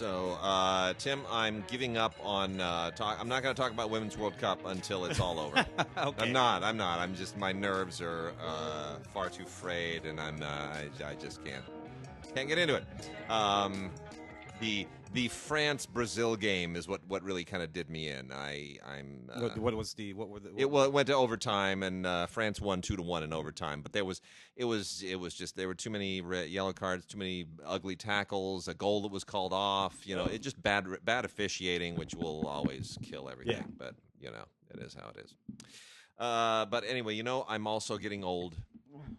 So, uh, Tim, I'm giving up on uh, talk. I'm not going to talk about Women's World Cup until it's all over. okay. I'm not. I'm not. I'm just my nerves are uh, far too frayed, and I'm. Uh, I, I just can't can't get into it. Um, the the France Brazil game is what, what really kind of did me in. I I'm uh, What, what was the what were the? it well it went to overtime and uh, France won two to one in overtime. But there was it was it was just there were too many red, yellow cards, too many ugly tackles, a goal that was called off. You know, it just bad bad officiating, which will always kill everything. Yeah. But you know, it is how it is. Uh, but anyway, you know, I'm also getting old,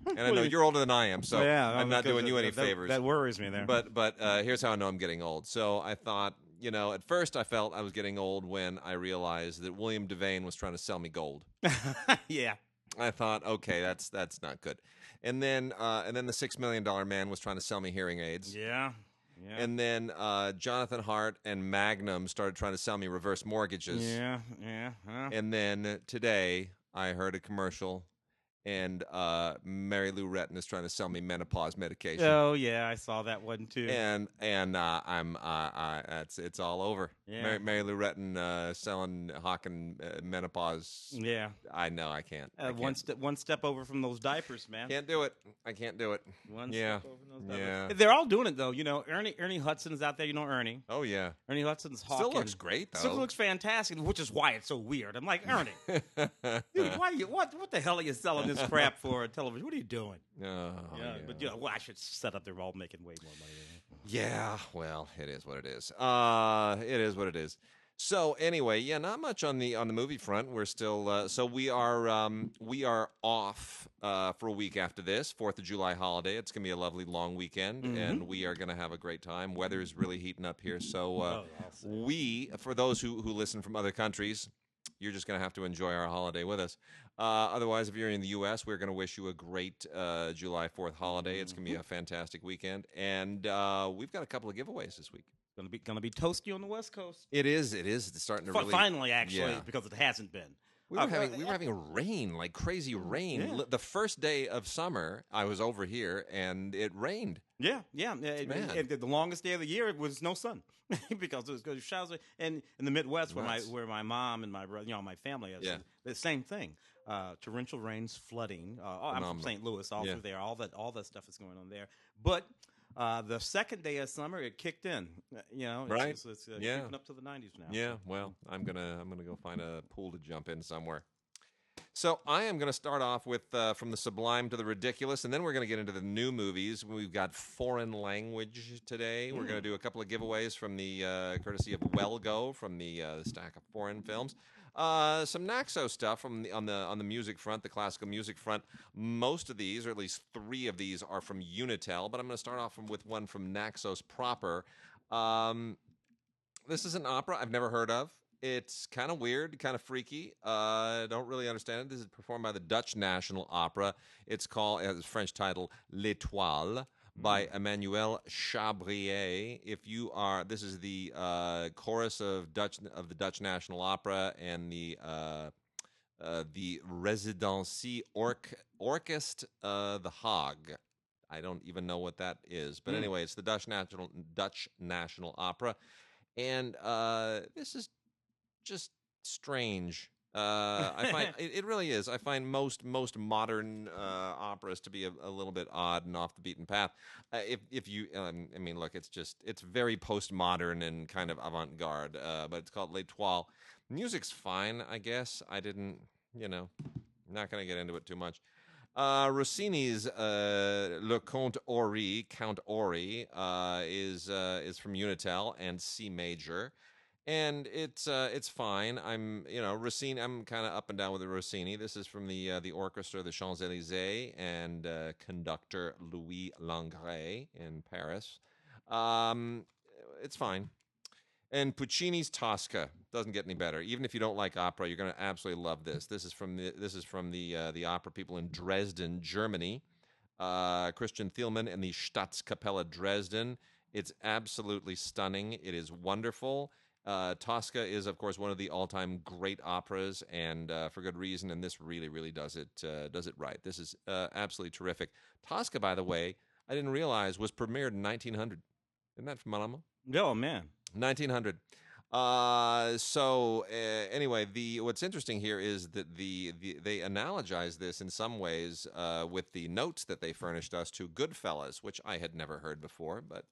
and I know you- you're older than I am, so yeah, I'm not doing you that- any that- favors. That worries me there. But but uh, here's how I know I'm getting old. So I thought, you know, at first I felt I was getting old when I realized that William Devane was trying to sell me gold. yeah, I thought, okay, that's that's not good. And then uh, and then the six million dollar man was trying to sell me hearing aids. yeah, yeah, And then uh, Jonathan Hart and Magnum started trying to sell me reverse mortgages. yeah, yeah. huh? And then today I heard a commercial, and uh, Mary Lou Retton is trying to sell me menopause medication. Oh yeah, I saw that one too. and and uh, I'm uh, I, it's it's all over. Yeah. Mary, Mary Lou Retton uh, selling hawking uh, menopause. yeah. I know I can't. I Uh, can't. one step, one step over from those diapers, man. Can't do it. I can't do it. One Yeah. step over from those diapers. Yeah. They're all doing it though. You know, Ernie Ernie Hudson's out there. You know Ernie. Oh yeah. Ernie Hudson's Still hawking. looks great though. Still looks fantastic, which is why it's so weird. I'm like Ernie, dude, why you what what the hell are you selling this crap for on television? What are you doing? Oh, yeah, yeah. but you know, well, I should set up. They're all making way more money. Than me. Yeah, well, it is what it is. Uh, it is what it is. So anyway, yeah, not much on the on the movie front. We're still uh, so we are um, we are off uh, for a week after this Fourth of July holiday. It's gonna be a lovely long weekend, and we are gonna have a great time. Weather is really heating up here, so uh, Oh, we for those who who listen from other countries. You're just going to have to enjoy our holiday with us. Uh, otherwise, if you're in the U.S., we're going to wish you a great uh, July 4th holiday. It's going to be a fantastic weekend, and uh, we've got a couple of giveaways this week. Gonna be gonna be toasty on the West Coast. It is. It is it's starting to Fi- really. Finally, actually, yeah. because it hasn't been. We were Uh, having we were having rain like crazy rain. Yeah. The first day of summer, I was over here and it rained. Yeah, yeah. it- mad. and the longest day of the year it was no sun because it was because showers. And in the Midwest, where my where my mom and my brother, you know, my family is, Yeah. the same thing. Uh, torrential rains, flooding. Uh, oh, I'm from St. Louis, all Yeah. through there. All that all that stuff is going on there. But uh, the second day of summer, it kicked in. You know, it's, Right. It's, it's uh, Yeah. up to the 90s now. Yeah, well, I'm gonna I'm gonna go find a pool to jump in somewhere. So I am gonna start off with uh, from the sublime to the ridiculous, and then we're gonna get into the new movies. We've got foreign language today. We're gonna do a couple of giveaways from the uh, courtesy of Well Go from the uh, stack of foreign films. Uh, some Naxos stuff from the, on the on the music front, the classical music front. Most of these, or at least three of these, are from Unitel. But I'm going to start off with one from Naxos proper. Um, this is an opera I've never heard of. It's kind of weird, kind of freaky. Uh, I don't really understand it. This is performed by the Dutch National Opera. It's called, it has a French title, L'Étoile by Emmanuel Chabrier. If you are, this is the uh, chorus of Dutch of the Dutch National Opera and the uh, uh, the Residency Orc Orchestre uh, the Hague. I don't even know what that is, but Hmm. anyway, it's the Dutch National Dutch National Opera, and uh, this is just strange. Uh, I find it, it really is. I find most most modern uh, operas to be a, a little bit odd and off the beaten path. Uh, if if you, um, I mean, look, it's just it's very postmodern and kind of avant garde. Uh, but it's called L'Etoile. Music's fine, I guess. I didn't, you know, not going to get into it too much. Uh, Rossini's uh, Le Comte Ory, Count Ory, uh, is uh, is from Unitel and C major, and it's uh, it's fine. I'm you know Rossini. I'm kind of up and down with the Rossini. This is from the uh, the orchestra, the Champs Elysees, and uh, conductor Louis Langrée in Paris. Um, it's fine. And Puccini's Tosca doesn't get any better. Even if you don't like opera, you're going to absolutely love this. This is from the this is from the uh, the opera people in Dresden, Germany. Uh, Christian Thielemann and the Staatskapelle Dresden. It's absolutely stunning. It is wonderful. Uh, Tosca is, of course, one of the all-time great operas, and uh, for good reason. And this really, really does it uh, does it right. This is uh, absolutely terrific. Tosca, by the way, I didn't realize was premiered in 1900. Isn't that from phenomenal? Oh man. 1900. Uh, so uh, anyway, the what's interesting here is that the, the they analogize this in some ways uh, with the notes that they furnished us to Goodfellas, which I had never heard before, but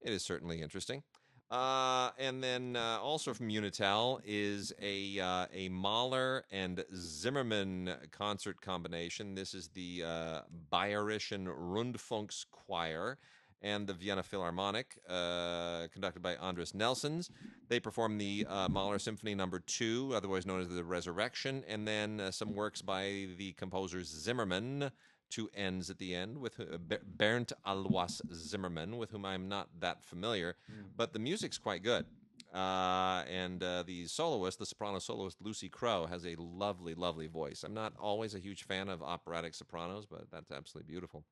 it is certainly interesting. Uh, and then uh, also from Unitel is a uh, a Mahler and Zimmermann concert combination. This is the uh, Bayerischen Rundfunkschoir and the Vienna Philharmonic, uh, conducted by Andris Nelsons. They perform the uh, Mahler Symphony Number Two, otherwise known as the Resurrection, and then some works by the composer Zimmermann. Two ends at the end with uh, Bernd Alois Zimmermann, with whom I'm not that familiar, but the music's quite good. Uh, and uh, the soloist, the soprano soloist Lucy Crowe, has a lovely, lovely voice. I'm not always a huge fan of operatic sopranos, but that's absolutely beautiful.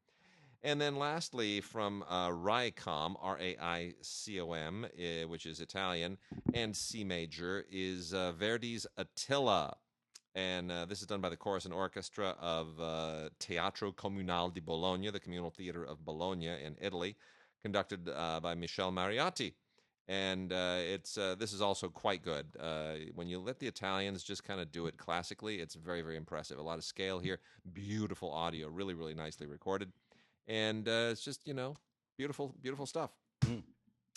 And then lastly, from uh, Raicom, R A I C O M, uh, which is Italian, and C major, is uh, Verdi's Attila. And uh, this is done by the chorus and orchestra of uh, Teatro Comunale di Bologna, the communal theater of Bologna in Italy, conducted uh, by Michel Mariotti. And uh, it's uh, this is also quite good. Uh, when you let the Italians just kind of do it classically, it's very, very impressive. A lot of scale here, beautiful audio, really, really nicely recorded and uh, it's just you know beautiful beautiful stuff Mm.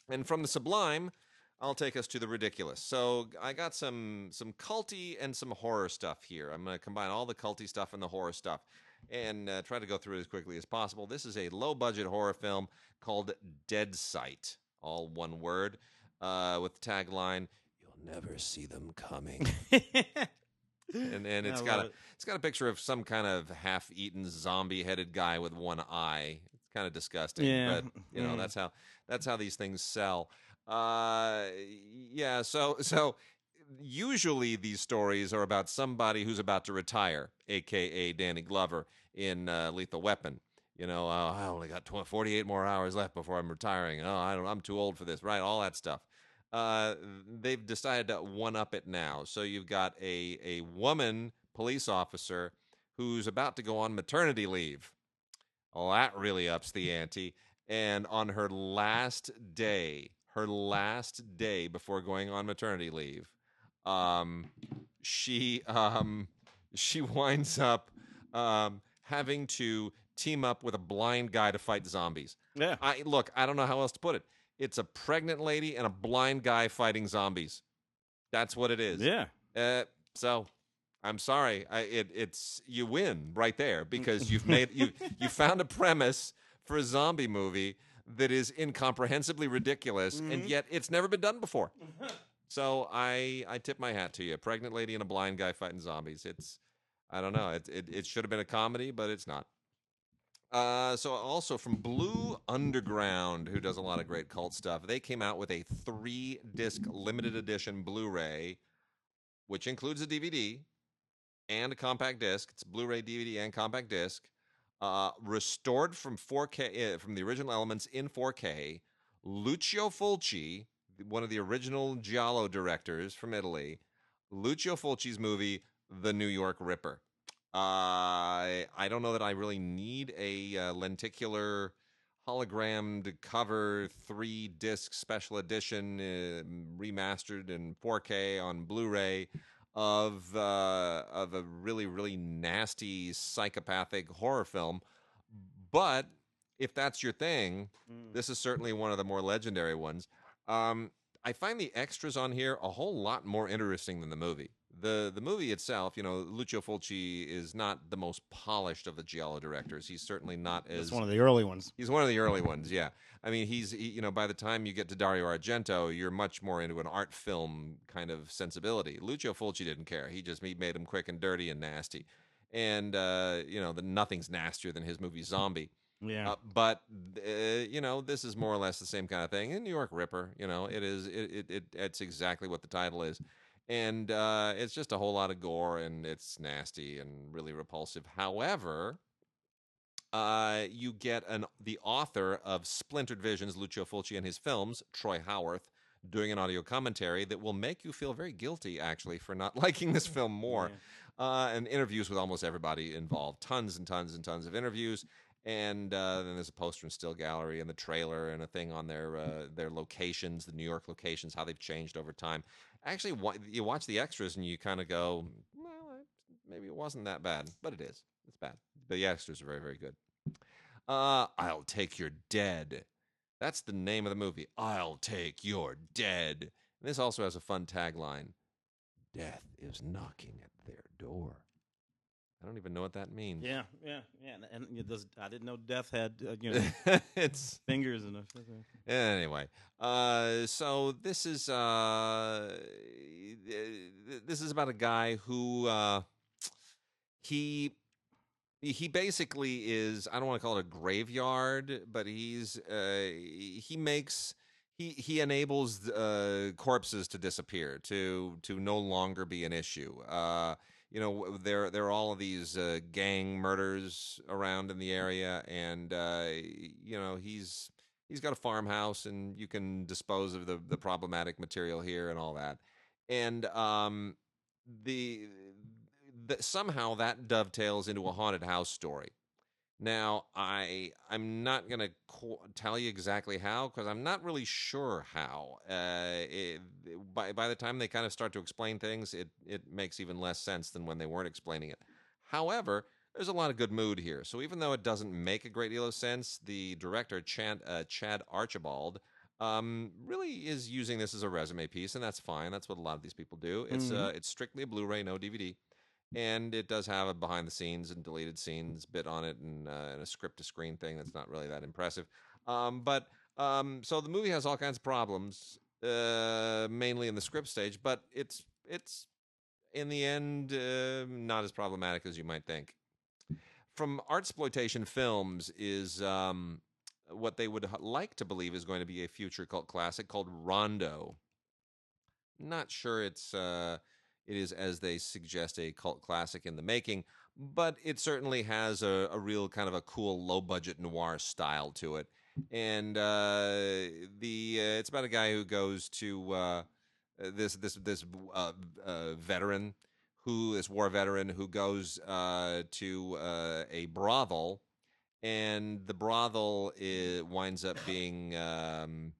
and from the sublime i'll take us to the ridiculous so i got some some culty and some horror stuff here i'm going to combine all the culty stuff and the horror stuff and uh, try to go through it as quickly as possible this is a low budget horror film called Deadsight all one word uh, with the tagline you'll never see them coming and and it's got a it. it's got a picture of some kind of half-eaten zombie-headed guy with one eye. It's kind of disgusting, Yeah, but you know mm. that's how that's how these things sell. Uh, yeah. So so usually these stories are about somebody who's about to retire, aka Danny Glover in uh, Lethal Weapon. You know, oh, I only got 20, 48 more hours left before I'm retiring. Oh, I don't, I'm too old for this, right? All that stuff uh, they've decided to one up it now. So you've got a a woman police officer who's about to go on maternity leave. Well, that really ups the ante. And on her last day, her last day before going on maternity leave, um, she um, she winds up um, having to team up with a blind guy to fight zombies. Yeah. I look, I don't know how else to put it. It's a pregnant lady and a blind guy fighting zombies. That's what it is. Yeah. Uh, so I'm sorry. I, it, it's you win right there because you've made you you found a premise for a zombie movie that is incomprehensibly ridiculous and yet it's never been done before. so I I tip my hat to you. Pregnant lady and a blind guy fighting zombies. It's I don't know. It it, it should have been a comedy, but it's not. Uh, so also from Blue Underground, who does a lot of great cult stuff, they came out with a three disc limited edition Blu-ray, which includes a DVD and a compact disc. It's Blu-ray, DVD, and compact disc, uh, restored from 4K uh, from the original elements in 4K. Lucio Fulci, one of the original Giallo directors from Italy, Lucio Fulci's movie The New York Ripper. Uh, I don't know that I really need a uh, lenticular hologrammed cover three disc special edition uh, remastered in 4K on Blu-ray of uh, of a really really nasty psychopathic horror film. But if that's your thing, this is certainly one of the more legendary ones. Um, I find the extras on here a whole lot more interesting than the movie. The the movie itself, you know, Lucio Fulci is not the most polished of the Giallo directors. He's certainly not as It's one of the early ones. He's one of the early ones, yeah. I mean, he's he, you know by the time you get to Dario Argento, you're much more into an art film kind of sensibility. Lucio Fulci didn't care. He just he made him quick and dirty and nasty, and uh, you know the nothing's nastier than his movie Zombie. Yeah. Uh, but uh, you know this is more or less the same kind of thing. In New York Ripper, you know it is it it, it it's exactly what the title is. And uh, it's just a whole lot of gore and it's nasty and really repulsive. However, uh, you get an the author of Splintered Visions, Lucio Fulci, and his films, Troy Howarth, doing an audio commentary that will make you feel very guilty, actually, for not liking this film more. Uh, and interviews with almost everybody involved, tons and tons and tons of interviews. And uh, then there's a poster and still gallery and the trailer and a thing on their uh, their locations, the New York locations, how they've changed over time. Actually, you watch the extras and you kind of go, well, maybe it wasn't that bad, but it is. It's bad. But the extras are very, very good. Uh, I'll take your dead. That's the name of the movie. I'll take your dead. And this also has a fun tagline Death is knocking at their door. I don't even know what that means. Yeah, yeah, yeah. And, and does, I didn't know Death had uh, you know it's fingers and. A, anyway. Uh, so this is uh, this is about a guy who uh, he he basically is I don't want to call it a graveyard, but he's uh, he makes he he enables uh, corpses to disappear to to no longer be an issue. Uh, you know there there are all of these uh, gang murders around in the area, and uh, you know he's he's got a farmhouse, and you can dispose of the the problematic material here and all that, and um the, the somehow that dovetails into a haunted house story. Now, I I'm not gonna qu- tell you exactly how because I'm not really sure how. Uh, it, by by the time they kind of start to explain things, it it makes even less sense than when they weren't explaining it. However, there's a lot of good mood here. So even though it doesn't make a great deal of sense, the director Chad uh, Chad Archibald um, really is using this as a resume piece, and that's fine. That's what a lot of these people do. It's uh, it's strictly a Blu-ray, no DVD and it does have a behind the scenes and deleted scenes bit on it and, uh, and a script to screen thing that's not really that impressive. Um, but um, so the movie has all kinds of problems uh, mainly in the script stage but it's it's in the end uh, not as problematic as you might think. From art exploitation films is um, what they would like to believe is going to be a future cult classic called rondo. Not sure it's uh, it is, as they suggest, a cult classic in the making, but it certainly has a, a real kind of a cool low budget noir style to it. And uh, the uh, it's about a guy who goes to uh, this this this uh, uh, veteran who this war veteran who goes uh, to a brothel, and the brothel i winds up being. Um,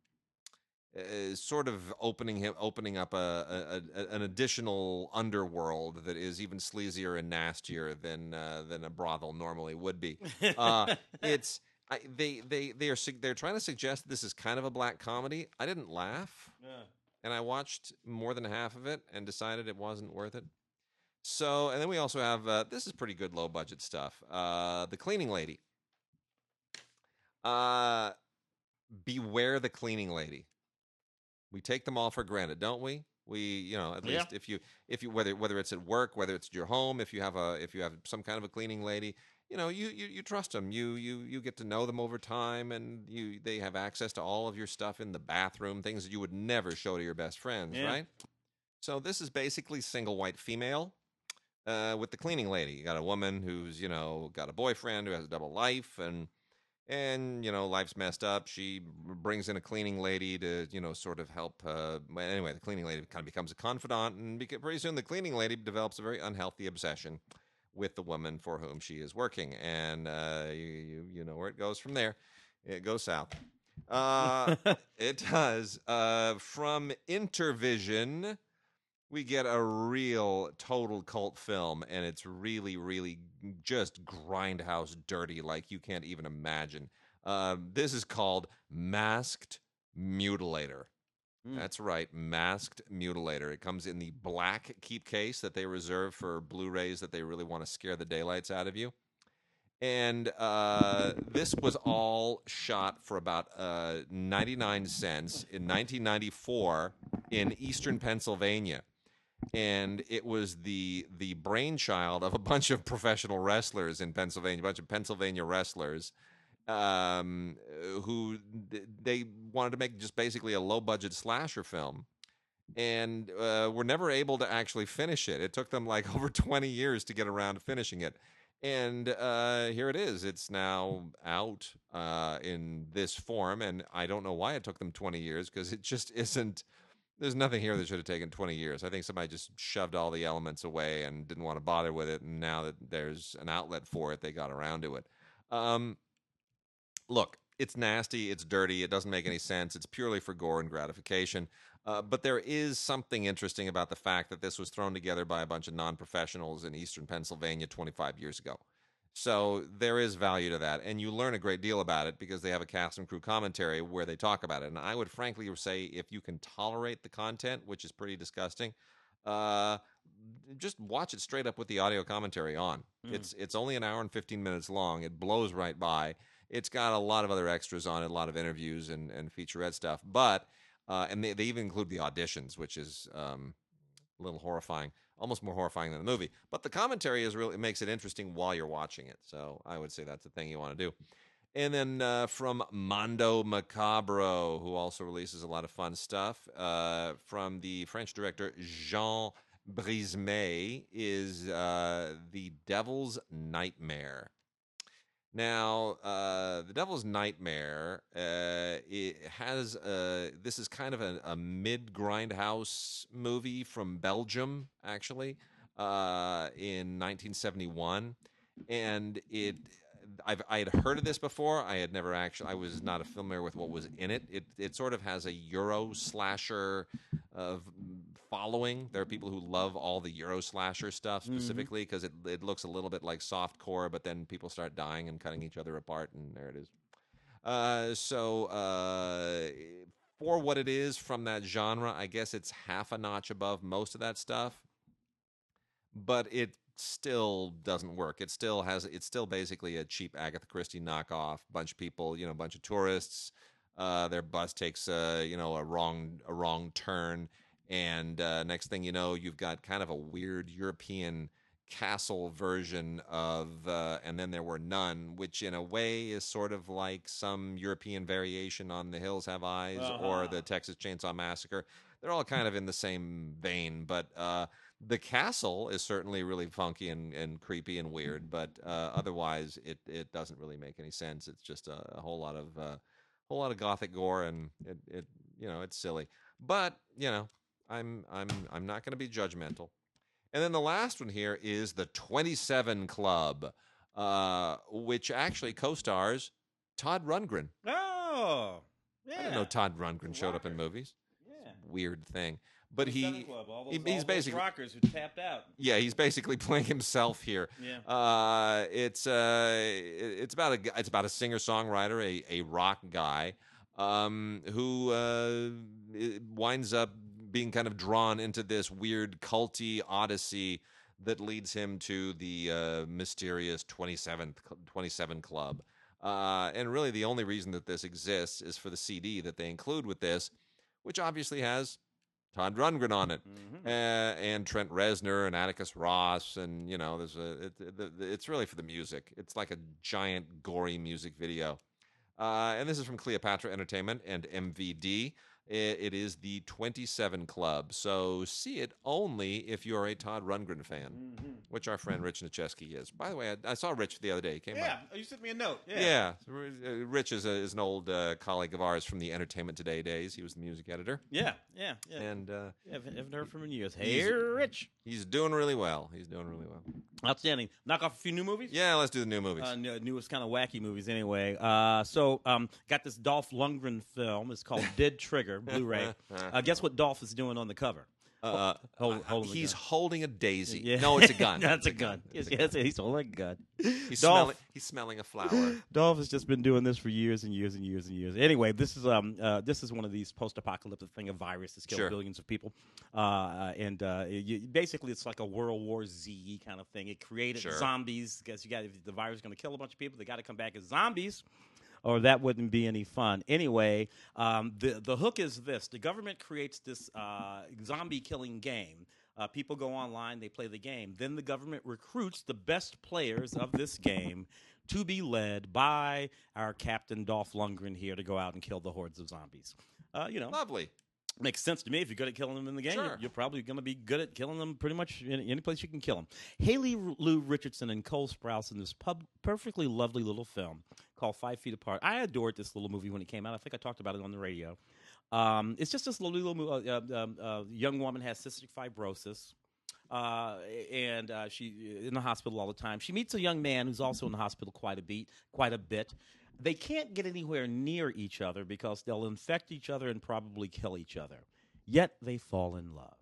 uh, sort of opening him opening up a, a, a an additional underworld that is even sleazier and nastier than uh, than a brothel normally would be. Uh, it's I, they they they are they're trying to suggest this is kind of a black comedy. I didn't laugh, yeah. and I watched more than half of it and decided it wasn't worth it. So, and then we also have uh, this is pretty good low budget stuff. Uh, the cleaning lady. Uh, beware the cleaning lady. We take them all for granted, don't we? We, you know, at Yeah. least if you, if you, whether whether it's at work, whether it's at your home, if you have a, if you have some kind of a cleaning lady, you know, you you, you trust them. You you you get to know them over time, and you they have access to all of your stuff in the bathroom, things that you would never show to your best friends, Yeah. right? So this is basically single white female uh, with the cleaning lady. You got a woman who's you know got a boyfriend who has a double life, and and you know life's messed up. She brings in a cleaning lady to you know sort of help. Uh, anyway, the cleaning lady kind of becomes a confidant, and beca- pretty soon the cleaning lady develops a very unhealthy obsession with the woman for whom she is working, and uh, you, you you know where it goes from there. It goes south. Uh, it does. Uh, from Intervision, we get a real total cult film, and it's really, really just grindhouse dirty like you can't even imagine. Um, this is called Masked Mutilator. Mm. That's right, Masked Mutilator. It comes in the black keep case that they reserve for Blu-rays that they really want to scare the daylights out of you. And uh, this was all shot for about uh, 99 cents in 1994 in eastern Pennsylvania. And it was the the brainchild of a bunch of professional wrestlers in Pennsylvania, a bunch of Pennsylvania wrestlers um, who they wanted to make just basically a low budget slasher film and uh, were never able to actually finish it. It took them like over 20 years to get around to finishing it. And uh, here it is. It's now out uh, in this form. And I don't know why it took them 20 years because it just isn't. There's nothing here that should have taken 20 years. I think somebody just shoved all the elements away and didn't want to bother with it. And now that there's an outlet for it, they got around to it. Um, look, it's nasty, it's dirty, it doesn't make any sense. It's purely for gore and gratification. Uh, but there is something interesting about the fact that this was thrown together by a bunch of non professionals in eastern Pennsylvania 25 years ago. So there is value to that. And you learn a great deal about it because they have a cast and crew commentary where they talk about it. And I would frankly say if you can tolerate the content, which is pretty disgusting, uh, just watch it straight up with the audio commentary on. Mm. It's it's only an hour and 15 minutes long. It blows right by. It's got a lot of other extras on it, a lot of interviews and, and featurette stuff. But uh, and they, they even include the auditions, which is um, a little horrifying, almost more horrifying than the movie. But the commentary is really it makes it interesting while you're watching it. So I would say that's the thing you want to do. And then uh, from Mondo Macabro, who also releases a lot of fun stuff, uh, from the French director Jean Brismée, is uh, The Devil's Nightmare. Now, uh, The Devil's Nightmare, uh, it has uh, this is kind of a, a mid grindhouse movie from Belgium, actually, uh, in 1971, and it. I've I had heard of this before. I had never actually. I was not a familiar with what was in it. It it sort of has a Euro slasher of following. There are people who love all the Euro slasher stuff specifically because it it looks a little bit like soft core, but then people start dying and cutting each other apart, and there it is. Uh, so uh, for what it is from that genre, I guess it's half a notch above most of that stuff, but it still doesn't work. It still has. It's still basically a cheap Agatha Christie knockoff. Bunch of people, you know, bunch of tourists. Uh, their bus takes a you know a wrong a wrong turn, and uh, next thing you know, you've got kind of a weird European castle version of uh, and then there were none which in a way is sort of like some european variation on the hills have eyes or Uh-huh. the texas chainsaw massacre. They're all kind of in the same vein but uh, the castle is certainly really funky and, and creepy and weird but uh, otherwise it, it doesn't really make any sense. It's just a, a whole lot of uh, whole lot of gothic gore and it, it you know it's silly. But you know i'm i'm i'm not going to be judgmental and then the last one here is the 27 Club, uh, which actually co stars Todd Rundgren. Oh, yeah. I didn't know Todd Rundgren showed up in movies. Yeah. Weird thing. But he, Club, those, he- he's basically- rockers who tapped out. yeah, he's basically playing himself here. Yeah. Uh, it's uh, it's about a it's about a singer songwriter, a a rock guy, um, who uh, winds up being kind of drawn into this weird culty odyssey that leads him to the uh, mysterious 27th 27 club. Uh, and really, the only reason that this exists is for the CD that they include with this, which obviously has Todd Rundgren on it Mhm. uh, and Trent Reznor and Atticus Ross, and you know, there's a it, it, it's really for the music. It's like a giant gory music video. Uh, and this is from Cleopatra Entertainment and MVD. It is the 27 Club, so see it only if you're a Todd Rundgren fan, Mhm. which our friend Rich Nicheski is. By the way, I, I saw Rich the other day. He came. Yeah. Oh, you sent me a note. Yeah. Yeah, uh, Rich is, a, is an old uh, colleague of ours from the Entertainment Today days. He was the music editor, Yeah. Yeah. Yeah. and uh, Yeah, haven't, haven't heard from him in years. Hey, Rich. he's doing really well. He's doing really well. Outstanding. Knock off a few new movies. Yeah, let's do the new movies. Uh, newest kind of wacky movies, anyway. Uh, so, um, got this Dolph Lundgren film. It's called Dead Trigger, Blu-ray. Uh, guess what Dolph is doing on the cover? Uh, Hold- holding a he's gun. holding a daisy. Yeah. No, it's a gun. That's a gun. Yes, yes, he's holding a gun. He's Dolph, smelling. He's smelling a flower. Dolph has just been doing this for years and years and years and years. Anyway, this is um uh, this is one of these post-apocalyptic thing. A virus has killed Sure. billions of people, uh, and uh, you, basically it's like a World War Z kind of thing. It created Sure. zombies because you got the virus is going to kill a bunch of people, they got to come back as zombies. Or that wouldn't be any fun. Anyway, um, the the hook is this: the government creates this uh, zombie killing game. Uh, people go online, they play the game. Then the government recruits the best players of this game to be led by our Captain Dolph Lundgren here to go out and kill the hordes of zombies. Uh, you know, Lovely. Makes sense to me. If you're good at killing them in the game, Sure. you're, probably going to be good at killing them pretty much in any place you can kill them. Haley Lu Richardson and Cole Sprouse in this pub, perfectly lovely little film called Five Feet Apart. I adored this little movie when it came out. I think I talked about it on the radio. Um, it's just this little, little uh, uh, um, uh, young woman has cystic fibrosis. Uh, and uh, she in the hospital all the time. She meets a young man who's also in the hospital quite a beat, quite a bit. They can't get anywhere near each other because they'll infect each other and probably kill each other. Yet they fall in love.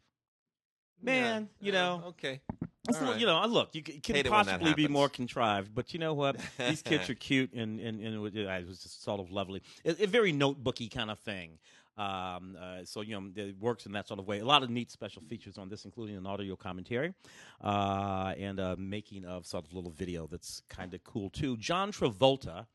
Man, Yeah, you know, uh, okay. Right. You know, look, you can Hate it when that possibly be more contrived, but you know what? These kids are cute, and and, and it, was, it was just sort of lovely. A, a very notebooky kind of thing. Um, uh, so you know, it works in that sort of way. A lot of neat special features on this, including an audio commentary uh, and a making of sort of little video that's kind of cool too. John Travolta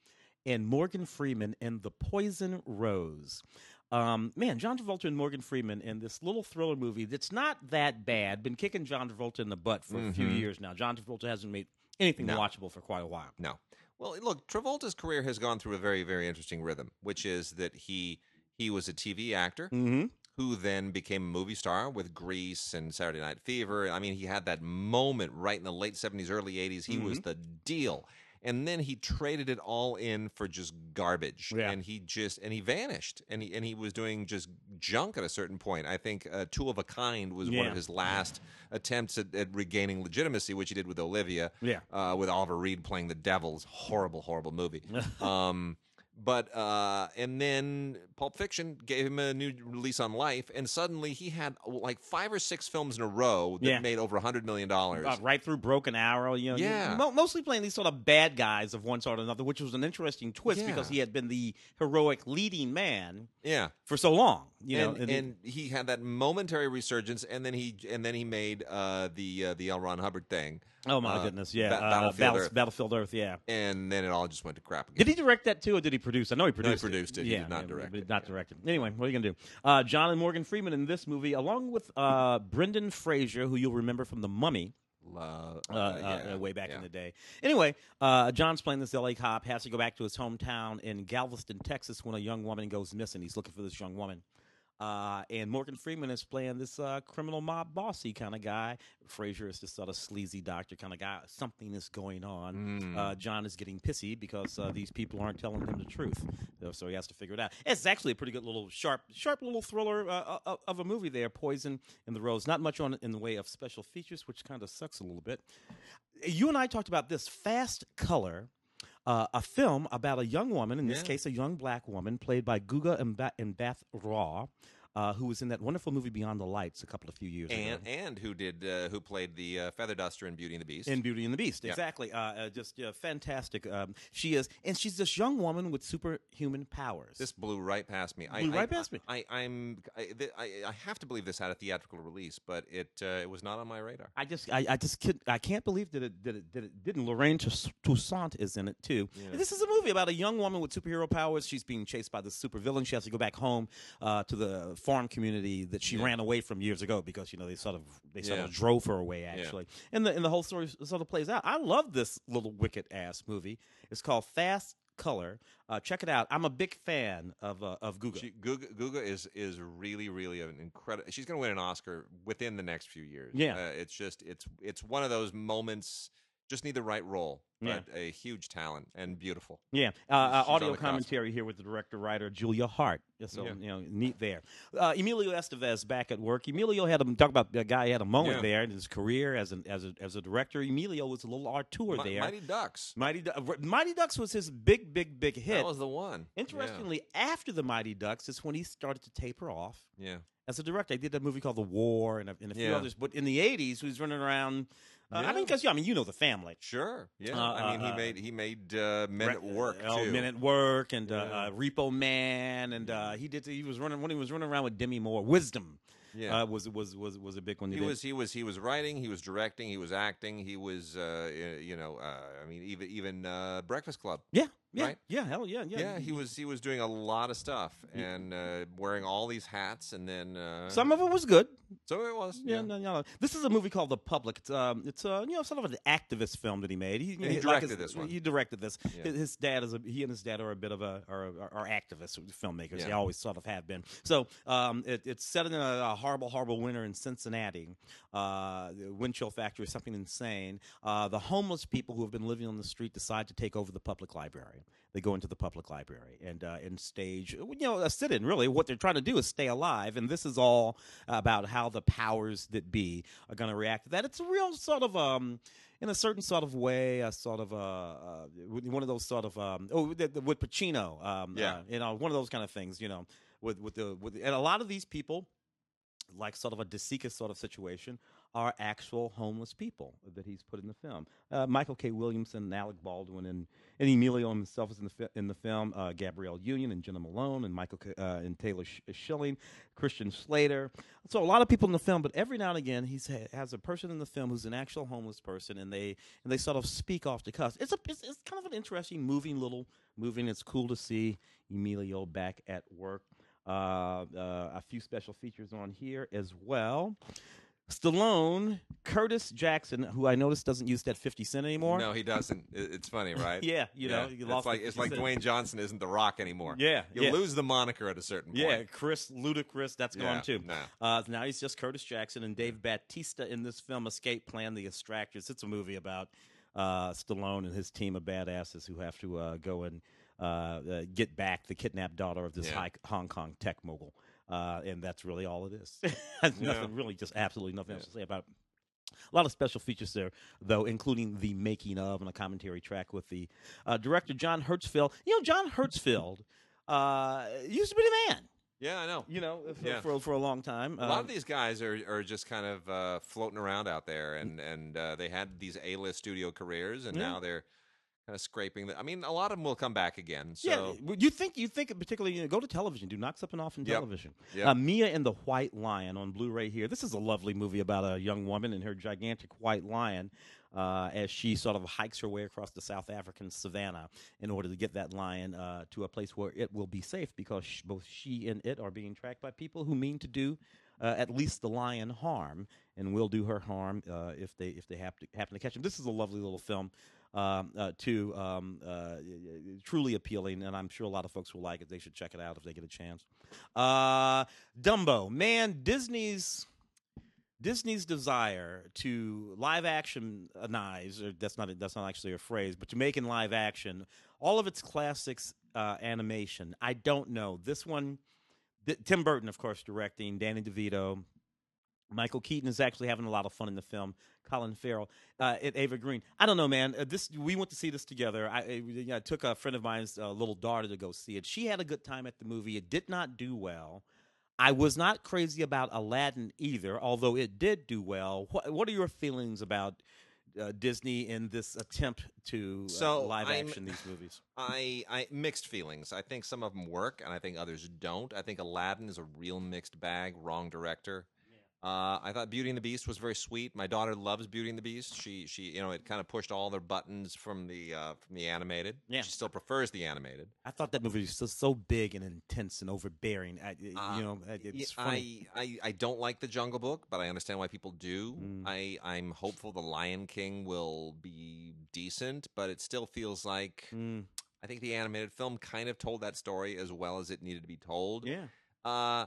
and Morgan Freeman in The Poison Rose. Um, man, John Travolta and Morgan Freeman in this little thriller movie that's not that bad. Been kicking John Travolta in the butt for a few Mhm. years now. John Travolta hasn't made anything No. watchable for quite a while. No. Well, look, Travolta's career has gone through a very, very interesting rhythm, which is that he he was a TV actor Mm-hmm. who then became a movie star with Grease and Saturday Night Fever. I mean, he had that moment right in the late 70s, early 80s. He was the deal. And then he traded it all in for just garbage. Yeah. And he just and he vanished. And he and he was doing just junk at a certain point. I think uh, Two of a Kind was one of his last attempts at, at regaining legitimacy, which he did with Olivia. Yeah. Uh, with Oliver Reed playing the Devils. Horrible, horrible movie. um but uh, and then Pulp Fiction gave him a new release on life, and suddenly he had like five or six films in a row that Yeah. made over a hundred million dollars. Uh, right through Broken Arrow, you know, you- Yeah. mo- mostly playing these sort of bad guys of one sort or another, which was an interesting twist Yeah. because he had been the heroic leading man Yeah, for so long. You and, know, and, he had that momentary resurgence, and then he and then he made uh, the uh, the L. Ron Hubbard thing, oh my uh, goodness, yeah, Ba- uh, Battlefield Battle- Earth. Battlefield Earth, yeah. and then it all just went to crap again. Did he direct that too, or did he produce? I know he produced. produced it. He Yeah, did not yeah, direct it, Not directed. Anyway, what are you gonna do? Uh, John and Morgan Freeman in this movie, along with uh, Brendan Fraser, who you'll remember from The Mummy. Uh, uh, yeah, uh, way back yeah. in the day. Anyway, uh, John's playing this LA cop, has to go back to his hometown in Galveston, Texas, when a young woman goes missing. He's looking for this young woman. Uh, and Morgan Freeman is playing this uh, criminal mob bossy kind of guy. Fraser is this sort of sleazy doctor kind of guy. Something is going on. Mm. Uh, John is getting pissy because uh, these people aren't telling him the truth, so he has to figure it out. It's actually a pretty good little sharp, sharp little thriller uh, uh, of a movie there. Poison in the Rose. Not much on in the way of special features, which kind of sucks a little bit. You and I talked about this Fast Color. Uh, a film about a young woman, in this Yeah. case, a young black woman, played by Gugu Mba- Mbath Raw, uh, who was in that wonderful movie Beyond the Lights a couple of few years and ago. and who did uh, who played the uh, feather duster in Beauty and the Beast? In Beauty and the Beast, exactly. Uh, uh, just fantastic. Um, she is, and she's this young woman with superhuman powers. This blew right past me. Blew I- right past me. I, I'm. I, th- I, I have to believe this had a theatrical release, but it uh, it was not on my radar. I just, I, I just, could, I can't believe that it, that it, that it didn't. Lorraine Toussaint is in it too. Yeah. This is a movie about a young woman with superhero powers. She's being chased by the supervillain. She has to go back home uh, to the farm community that she Yeah. ran away from years ago because you know they sort of they sort Yeah. of drove her away actually. And the and the whole story sort of plays out. I love this little wicked ass movie. It's called Fast Color. Uh, check it out. I'm a big fan of uh, of Google. She, Gugu, Gugu is is really really an incredible. She's going to win an Oscar within the next few years. Yeah. uh, it's just it's it's one of those moments. Just need the right role, Yeah. a huge talent and beautiful. Yeah, uh, uh, audio commentary here with the director writer Julia Hart. So Yeah. you know, neat there. Uh, Emilio Estevez back at work. Emilio had a talk about the guy had a moment Yeah. there in his career as an as a as a director. Emilio was a little auteur Mi- there. Mighty Ducks. Mighty Du- Mighty Ducks was his big big big hit. That was the one. Interestingly, after the Mighty Ducks is when he started to taper off Yeah. as a director. I did that movie called The War and a, and a few others. But in the '80s, he was running around. Uh, I mean, because yeah, I mean, you know the family. Sure. Yeah. Uh, I mean, uh, he made he made uh, Men at Work uh, oh, too. Men at Work, and uh, Yeah. uh, Repo Man, and uh, he did. He was running when he was running around with Demi Moore. Wisdom, yeah. uh, was was was was a big one. he did. was he was he was writing, he was directing, he was acting, he was uh, you know uh, I mean even even uh, Breakfast Club. yeah, yeah, right? yeah, hell yeah, yeah. Yeah, he was he was doing a lot of stuff and uh, wearing all these hats and then uh, Some of it was good. so it was Yeah, yeah. no, no. This is a movie called The Public. It's um, it's uh, you know, sort of an activist film that he made. He, Yeah, he like directed his- this one. He directed this. Yeah. His, his dad is a he and his dad are a bit of a are, are, are activists, filmmakers. They always sort of have been. So um, it, it's set in a, a horrible, horrible winter in Cincinnati. Uh, the wind chill factor is something insane. Uh, the homeless people who have been living on the street decide to take over the public library. They go into the public library and uh, and stage, you know, a sit-in. Really, what they're trying to do is stay alive, and this is all about how the powers that be are going to react to that. It's a real sort of um, in a certain sort of way, a sort of uh, uh one of those sort of um, oh with Pacino, um, Yeah. uh, you know, one of those kind of things, you know, with with the with and a lot of these people like sort of a De Sica sort of situation, are actual homeless people that he's put in the film. Uh, Michael K. Williamson and Alec Baldwin and, and Emilio himself is in the fi- in the film. Uh, Gabrielle Union and Jena Malone and Michael K- uh, and Taylor Sh- Schilling, Christian Slater. So a lot of people in the film, but every now and again he has a person in the film who's an actual homeless person, and they and they sort of speak off the cuff. It's a it's, it's kind of an interesting, moving little moving. It's cool to see Emilio back at work. Uh, uh, a few special features on here as well. Stallone, Curtis Jackson, who I noticed doesn't use that fifty cent anymore. No, he doesn't. It's funny, right? Yeah, you know, Yeah. you lost it's like it's like 50 Dwayne Johnson isn't The Rock anymore. Yeah, you yeah. lose the moniker at a certain point. Yeah, Chris Ludacris, that's Yeah, gone too. no. Uh, now he's just Curtis Jackson and Dave Batista in this film, Escape Plan: The Extractors. It's a movie about uh, Stallone and his team of badasses who have to uh, go and uh, uh, get back the kidnapped daughter of this high, Hong Kong tech mogul, uh, and that's really all it is. Has Yeah. nothing, really, just absolutely nothing else to say about it. A lot of special features there, though, including the making of and a commentary track with the uh, director John Herzfeld. You know, John Herzfeld uh, used to be the man. Yeah, I know. You know, for, Yeah. for, for a long time. A lot Um, of these guys are, are just kind of uh, floating around out there, and and uh, they had these A list studio careers, and Yeah. now they're kind of scraping. The, I mean, a lot of them will come back again. So yeah, you think you think particularly you know, go to television, do knock something off in Yep. television. Yep. Uh, Mia and the White Lion on Blu-ray here. This is a lovely movie about a young woman and her gigantic white lion uh, as she sort of hikes her way across the South African savannah in order to get that lion uh, to a place where it will be safe because sh- both she and it are being tracked by people who mean to do. Uh, at least the lion harm, and will do her harm uh, if they if they to, happen to catch him. This is a lovely little film, um, uh, too, um, uh, truly appealing, and I'm sure a lot of folks will like it. They should check it out if they get a chance. Uh, Dumbo, man, Disney's Disney's desire to live action knives, or that's not that's not actually a phrase, but to make in live action all of its classics uh, animation. I don't know this one. th- Tim Burton, of course, directing. Danny DeVito. Michael Keaton is actually having a lot of fun in the film. Colin Farrell, uh, Ava Green. I don't know, man. Uh, this we went to see this together. I, I, I took a friend of mine's uh, little daughter to go see it. She had a good time at the movie. It did not do well. I was not crazy about Aladdin either, although it did do well. What, what are your feelings about uh, Disney in this attempt to uh, So, live I'm- action these movies? I, I mixed feelings. I think some of them work, and I think others don't. I think Aladdin is a real mixed bag. Wrong director. Uh, I thought Beauty and the Beast was very sweet. My daughter loves Beauty and the Beast. She she you know it kind of pushed all their buttons from the uh, from the animated. Yeah. She still prefers the animated. I thought that movie was so, so big and intense and overbearing. I, Uh, you know, it's funny. I, I I don't like the Jungle Book, but I understand why people do. Mm. I I'm hopeful the Lion King will be decent, but it still feels like Mm, I think the animated film kind of told that story as well as it needed to be told. yeah. Uh, w- w-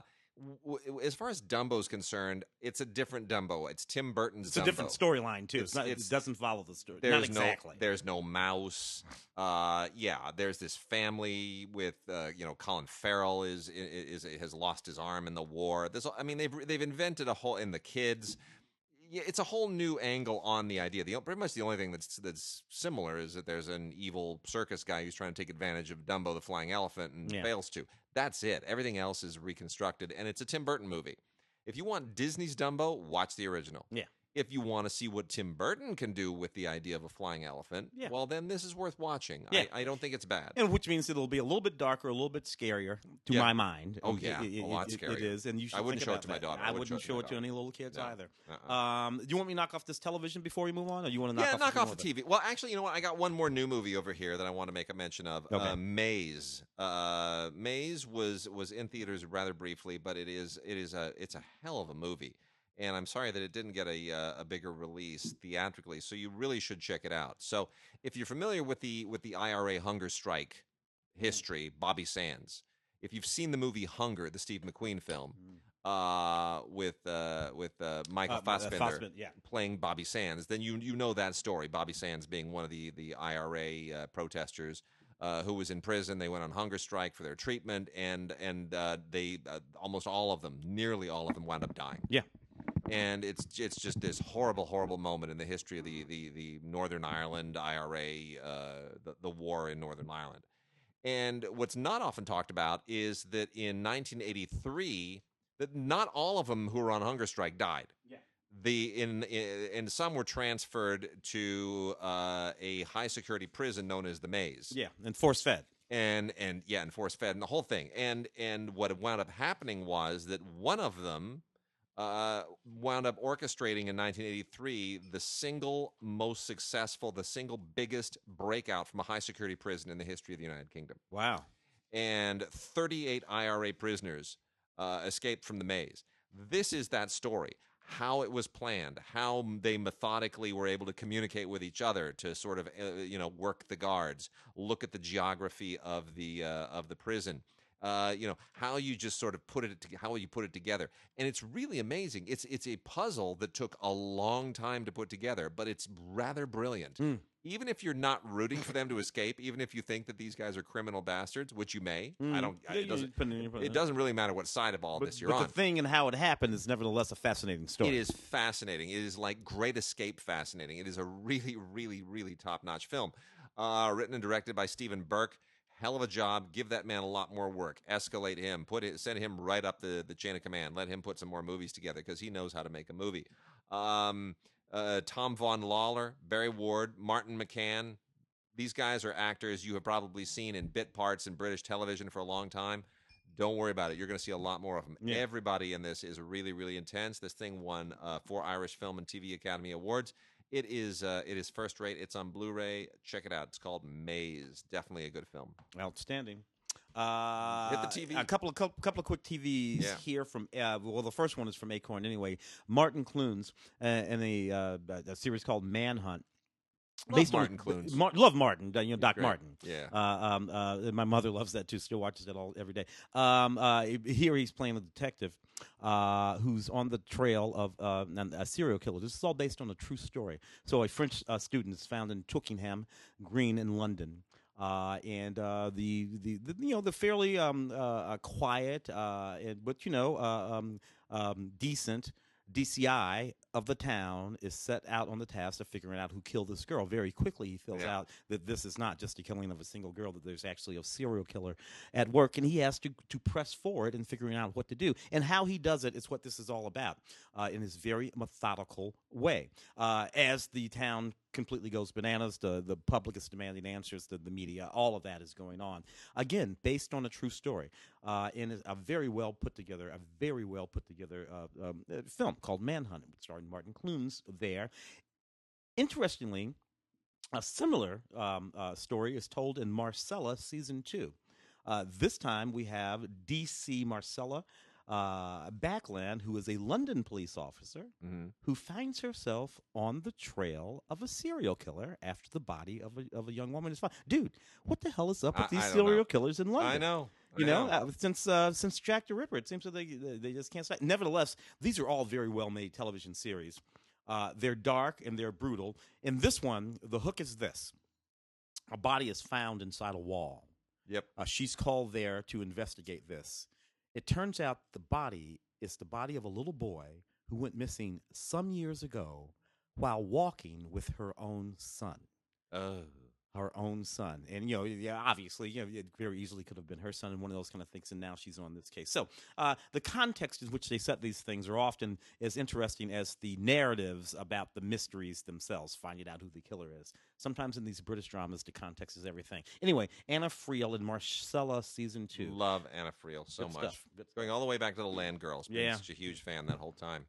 as far as Dumbo's concerned, it's a different Dumbo. It's Tim Burton's. It's a Dumbo. different storyline too. It's, It's- not, it's- it doesn't follow the story. Not exactly. no there's no mouse. Uh, yeah, there's this family with uh, you know Colin Farrell is, is is has lost his arm in the war. This I mean they've they've invented a whole in the kids. Yeah, it's a whole new angle on the idea. The pretty much the only thing that's that's similar is that there's an evil circus guy who's trying to take advantage of Dumbo the flying elephant and Yeah. fails to. That's it. Everything else is reconstructed, and it's a Tim Burton movie. If you want Disney's Dumbo, watch the original. Yeah. If you want to see what Tim Burton can do with the idea of a flying elephant, Yeah. well, then this is worth watching. Yeah. I, I don't think it's bad. and which means it'll be a little bit darker, a little bit scarier to Yeah. my mind. Oh, yeah, it, a lot it- scarier. It is, and you. I wouldn't show it to my daughter. I, wouldn't show it to any little kids No. either. Uh-uh. Um, do you want me to knock off this television before we move on, or you want to knock yeah, off knock off the TV. Well, actually, you know what? I got one more new movie over here that I want to make a mention of. Okay. Uh, Maze. Uh, Maze was was in theaters rather briefly, but it is it is a it's a hell of a movie, and I'm sorry that it didn't get a uh, a bigger release theatrically. So you really should check it out. So if you're familiar with the with the IRA hunger strike history, Bobby Sands. If you've seen the movie Hunger, the Steve McQueen film, uh, with uh, with uh, Michael Uh, uh, Fassbender, Fassbender, yeah. playing Bobby Sands, then you you know that story. Bobby Sands being one of the the IRA uh, protesters uh, who was in prison. They went on hunger strike for their treatment, and and uh, they uh, almost all of them, nearly all of them, wound up dying. Yeah. And it's it's just this horrible, horrible moment in the history of the the, the Northern Ireland IRA, uh, the the war in Northern Ireland. And what's not often talked about is that in 1983, that not all of them who were on hunger strike died. Yeah. The in, in and some were transferred to uh, a high security prison known as the Maze Yeah, and force fed. and and yeah, and force fed and the whole thing. And and what wound up happening was that one of them uh, wound up orchestrating in 1983 the single most successful, the single biggest breakout from a high security prison in the history of the United Kingdom. Wow. And 38 IRA prisoners uh, escaped from the maze. This is that story. How it was planned, how they methodically were able to communicate with each other to sort of, uh, you know, work the guards, look at the geography of the uh, of the prison, uh, you know, how you just sort of put it, to, how you put it together, and it's really amazing. It's it's a puzzle that took a long time to put together, but it's rather brilliant. Mm. Even if you're not rooting for them to escape, even if you think that these guys are criminal bastards, which you may, I Mm. don't. Yeah, it doesn't. it in- you put It doesn't really matter what side of all But, this you're but on. the thing and how it happened is nevertheless a fascinating story. It is fascinating. It is like Great Escape fascinating. It is a really, really, really top notch film. Uh, written and directed by Stephen Burke. Hell of a job. Give that man a lot more work. Escalate him. Put it. Send him right up the, the chain of command. Let him put some more movies together because he knows how to make a movie. Um, uh, Tom Vaughan Lawlor, Barry Ward, Martin McCann. These guys are actors you have probably seen in bit parts in British television for a long time. Don't worry about it. You're going to see a lot more of them. Yeah. Everybody in this is really, really intense. This thing won uh, four Irish Film and TV Academy Awards. It is uh, it is first rate. It's on Blu-ray. Check it out. It's called Maze. Definitely a good film. Outstanding. Uh, Hit the TV. A couple of couple, couple of quick TVs Yeah. here from. Uh, well, the first one is from Acorn anyway. Martin Clunes uh, in a, uh, a series called Manhunt. Love Martin Clunes. Mar- love Martin. You know Doc Great. Martin. Yeah. Uh, um, uh, my mother loves that too. Still watches it all every day. Um, uh, here he's playing a detective uh, who's on the trail of uh, a serial killer. This is all based on a true story. So a French uh, student is found in Twickenham Green in London. Uh, and uh, the, the the you know the fairly um, uh, uh, quiet uh, and, but you know uh, um, um, decent DCI of the town is set out on the task of figuring out who killed this girl. Very quickly, he fills Yeah. out that this is not just a killing of a single girl; that there's actually a serial killer at work, and he has to to press forward in figuring out what to do. And how he does it is what this is all about, uh, in his very methodical way. Uh, as the town completely goes bananas, the the public is demanding answers, the the media, all of that is going on. Again, based on a true story, uh, is a very well put together, a very well put together uh, um, uh, film called Manhunt, starring Martin Clunes there. Interestingly, a similar um, uh, story is told in Marcella season two. Uh, this time we have DC Marcella uh, Backland, who is a London police officer hmm who finds herself on the trail of a serial killer after the body of a, of a young woman is found. Dude, what the hell is up with I- these I serial know. killers in London? I know. You I know, uh, since uh, since Jack the Ripper, it seems that they they just can't stop. Nevertheless, these are all very well made television series. Uh, they're dark and they're brutal. In this one, the hook is this: a body is found inside a wall. Yep. Uh, she's called there to investigate this. It turns out the body is the body of a little boy who went missing some years ago while walking with her own son Oh. Her own son. And, you know, yeah, obviously, you know, it very easily could have been her son and one of those kind of things. And now she's on this case. So uh, the context in which they set these things are often as interesting as the narratives about the mysteries themselves, finding out who the killer is. Sometimes in these British dramas, the context is everything. Anyway, Anna Friel in Marcella season two. Love Anna Friel so Good much. Going all the way back to the Land Girls. Been Yeah. such a huge fan that whole time.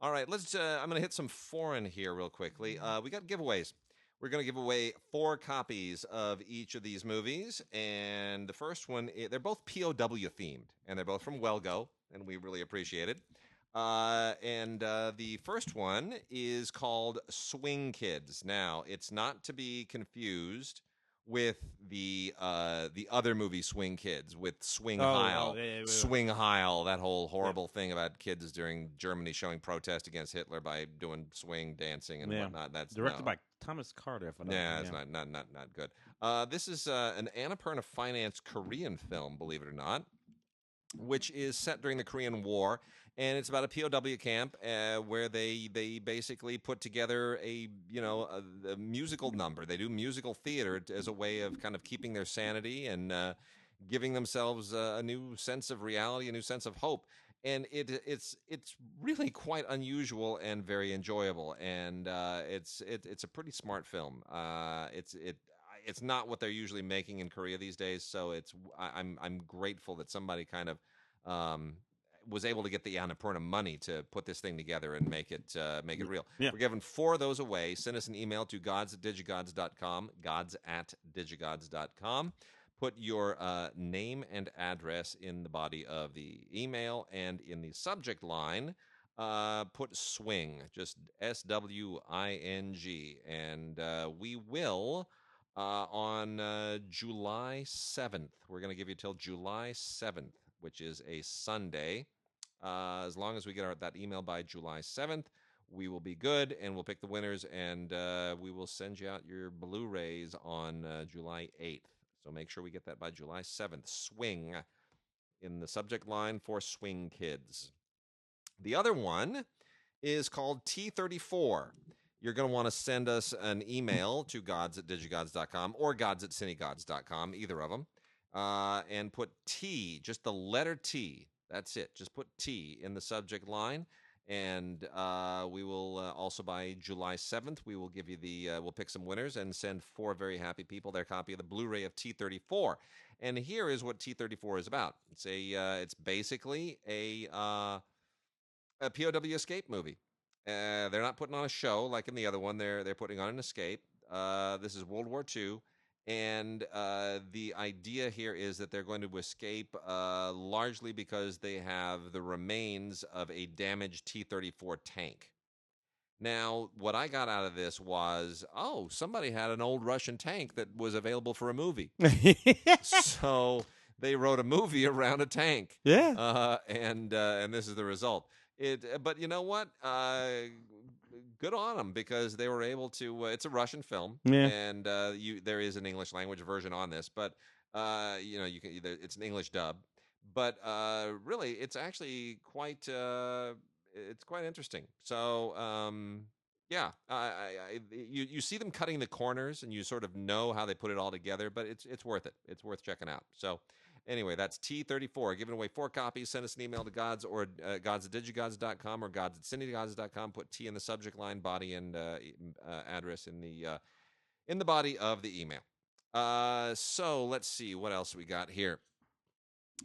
All right, let's. Uh, I'm going to hit some foreign here real quickly. Uh, we got giveaways. We're going to give away four copies of each of these movies, and the first one, they're both POW themed, and they're both from Well Go, and we really appreciate it. Uh, and uh, the first one is called Swing Kids. Now, it's not to be confused with the uh, the other movie Swing Kids with Swing Oh, Heil. yeah, yeah, yeah. Swing Heil, that whole horrible thing about kids during Germany showing protest against Hitler by doing swing dancing and whatnot. That's Directed no. by Thomas Carter. If I don't Yeah, it's not not not not good. Uh, this is uh, an Annapurna Finance Korean film, believe it or not. which is set during the Korean War, and it's about a POW camp uh, where they they basically put together a you know a, a musical number. They do musical theater as a way of kind of keeping their sanity and uh, giving themselves a, a new sense of reality, a new sense of hope. And it it's it's really quite unusual and very enjoyable, and uh, it's it, it's a pretty smart film. Uh, it's it it's not what they're usually making in Korea these days. So it's I, I'm I'm grateful that somebody kind of um, was able to get the Annapurna money to put this thing together and make it uh, make it real. Yeah. We're giving four of those away. Send us an email to gods at digigods.com, gods at digigods.com. Put your uh, name and address in the body of the email and in the subject line. Uh, put swing, just S W I N G, and uh, we will uh, on uh, July 7th. We're going to give you till July 7th, which is a Sunday. Uh, as long as we get our, that email by July 7th, we will be good and we'll pick the winners and uh, we will send you out your Blu rays on uh, July 8th. So make sure we get that by July 7th. Swing in the subject line for Swing Kids. The other one is called T34 you're going to want to send us an email to gods at digigods.com or gods at cinegods.com, either of them, uh, and put T, just the letter T. That's it. Just put T in the subject line. And uh, we will uh, also by July 7th, we will give you the, uh, we'll pick some winners and send four very happy people their copy of the Blu ray of T34. And here is what T34 is about it's, a, uh, it's basically a, uh, a POW escape movie. Uh, they're not putting on a show like in the other one. They're they're putting on an escape. This is World War II, and uh, the idea here is that they're going to escape uh, largely because they have the remains of a damaged T-34 tank. Now, what I got out of this was, oh, somebody had an old Russian tank that was available for a movie. so they wrote a movie around a tank. yeah. Uh, and uh, and this is the result. It, uh, but you know what? Good on them because they were able to. Uh, it's a Russian film, Yeah. and uh, you there is an English language version on this, but uh, you know you can. It's an English dub, but uh, really, it's actually quite. Uh, it's quite interesting. So. Um, yeah, I, I, I, you you see them cutting the corners, and you sort of know how they put it all together. But it's it's worth it. It's worth checking out. So, Anyway, that's T34. Giving away four copies. Send us an email to gods or uh, gods at digigods.com or gods at cinegods.com. Put T in the subject line, body, and uh, uh, address in the uh, in the body of the email. Uh, so let's see what else we got here.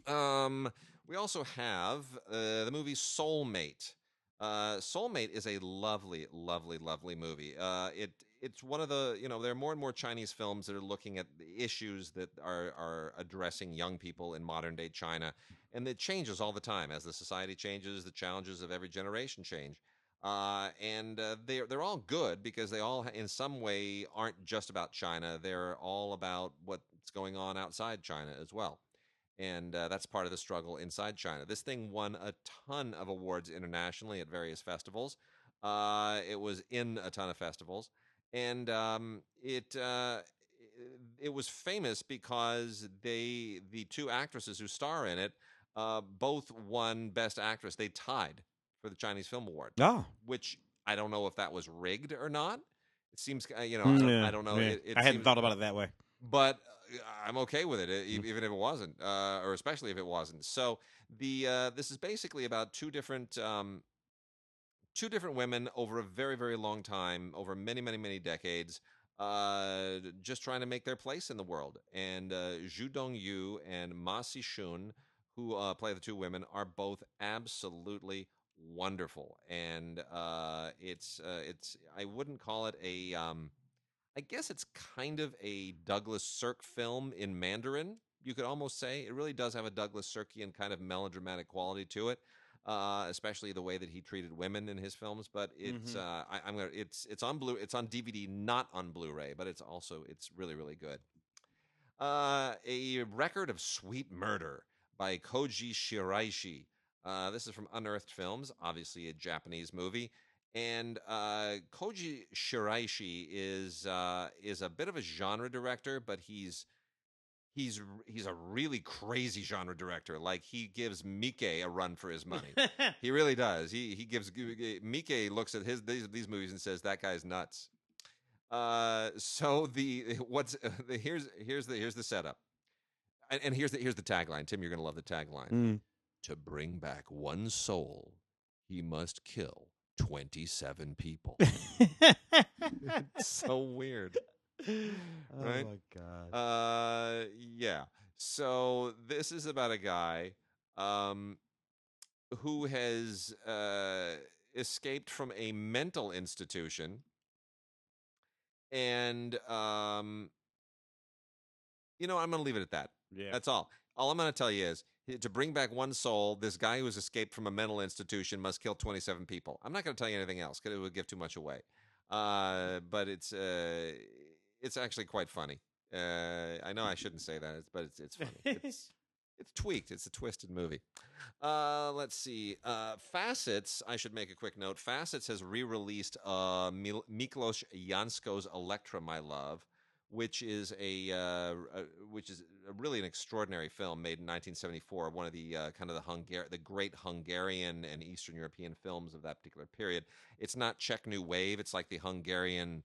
Um, we also have uh, the movie Soulmate. Soulmate is a lovely, lovely, lovely movie. It it's one of the you know there are more and more Chinese films that are looking at the issues that are are addressing young people in modern day China, and it changes all the time as the society changes. The challenges of every generation change. Uh, and uh, they're they're all good because they all, in some way, aren't just about China. They're all about what's going on outside China as well, and uh, that's part of the struggle inside China. This thing won a ton of awards internationally at various festivals. Uh, it was in a ton of festivals, and um, it uh, it was famous because they the two actresses who star in it uh, both won Best Actress. They tied for the Chinese Film Award Oh. which I don't know if that was rigged or not. It seems, uh, you know, Mm, I, don't, yeah, I don't know. yeah. It, it I hadn't seems- thought about it that way. but uh, I'm okay with it, Mm. even if it wasn't, uh, or especially if it wasn't. So the uh, this is basically about two different um, two different women over a very very long time, over many many many decades, uh, just trying to make their place in the world. And uh, Zhou Dongyu and Ma Sichun, who uh, play the two women, are both absolutely wonderful. And uh, it's uh, it's I wouldn't call it a um, I guess it's kind of a Douglas Sirk film in Mandarin. You could almost say it really does have a Douglas Sirkian kind of melodramatic quality to it, uh, especially the way that he treated women in his films. But it's Mhm. uh, I, I'm gonna it's it's on blue it's on DVD, not on Blu-ray, but it's also it's really really good. Uh, a record of sweet murder by Koji Shiraishi. Uh, this is from Unearthed Films, obviously a Japanese movie. And uh, Koji Shiraishi is uh, is a bit of a genre director, but he's he's he's a really crazy genre director. Like he gives Mike a run for his money. he really does. He he gives Mike looks at his these, these movies and says that guy's nuts. Uh, so the what's the, here's here's the here's the setup, and, and here's the here's the tagline. Tim, you're gonna love the tagline. Mm. To bring back one soul, he must kill twenty seven people. it's so weird. Right? Oh my god. Uh, yeah. So this is about a guy, um, who has uh escaped from a mental institution, and um, you know, I'm gonna leave it at that. yeah. That's all. All I'm going to tell you is to bring back one soul, this guy who has escaped from a mental institution must kill 27 people. I'm not going to tell you anything else because it would give too much away. Uh, but it's uh, it's actually quite funny. Uh, I know I shouldn't say that, but it's it's funny. It's it's tweaked. It's a twisted movie. Uh, let's see. Uh, Facets. I should make a quick note. Facets has re-released uh, Mil- Miklos Jancsó's Electra, My Love, which is a, uh, a which is a really an extraordinary film made in 1974. One of the uh, kind of the Hungar- the great Hungarian and Eastern European films of that particular period. It's not Czech New Wave. It's like the Hungarian.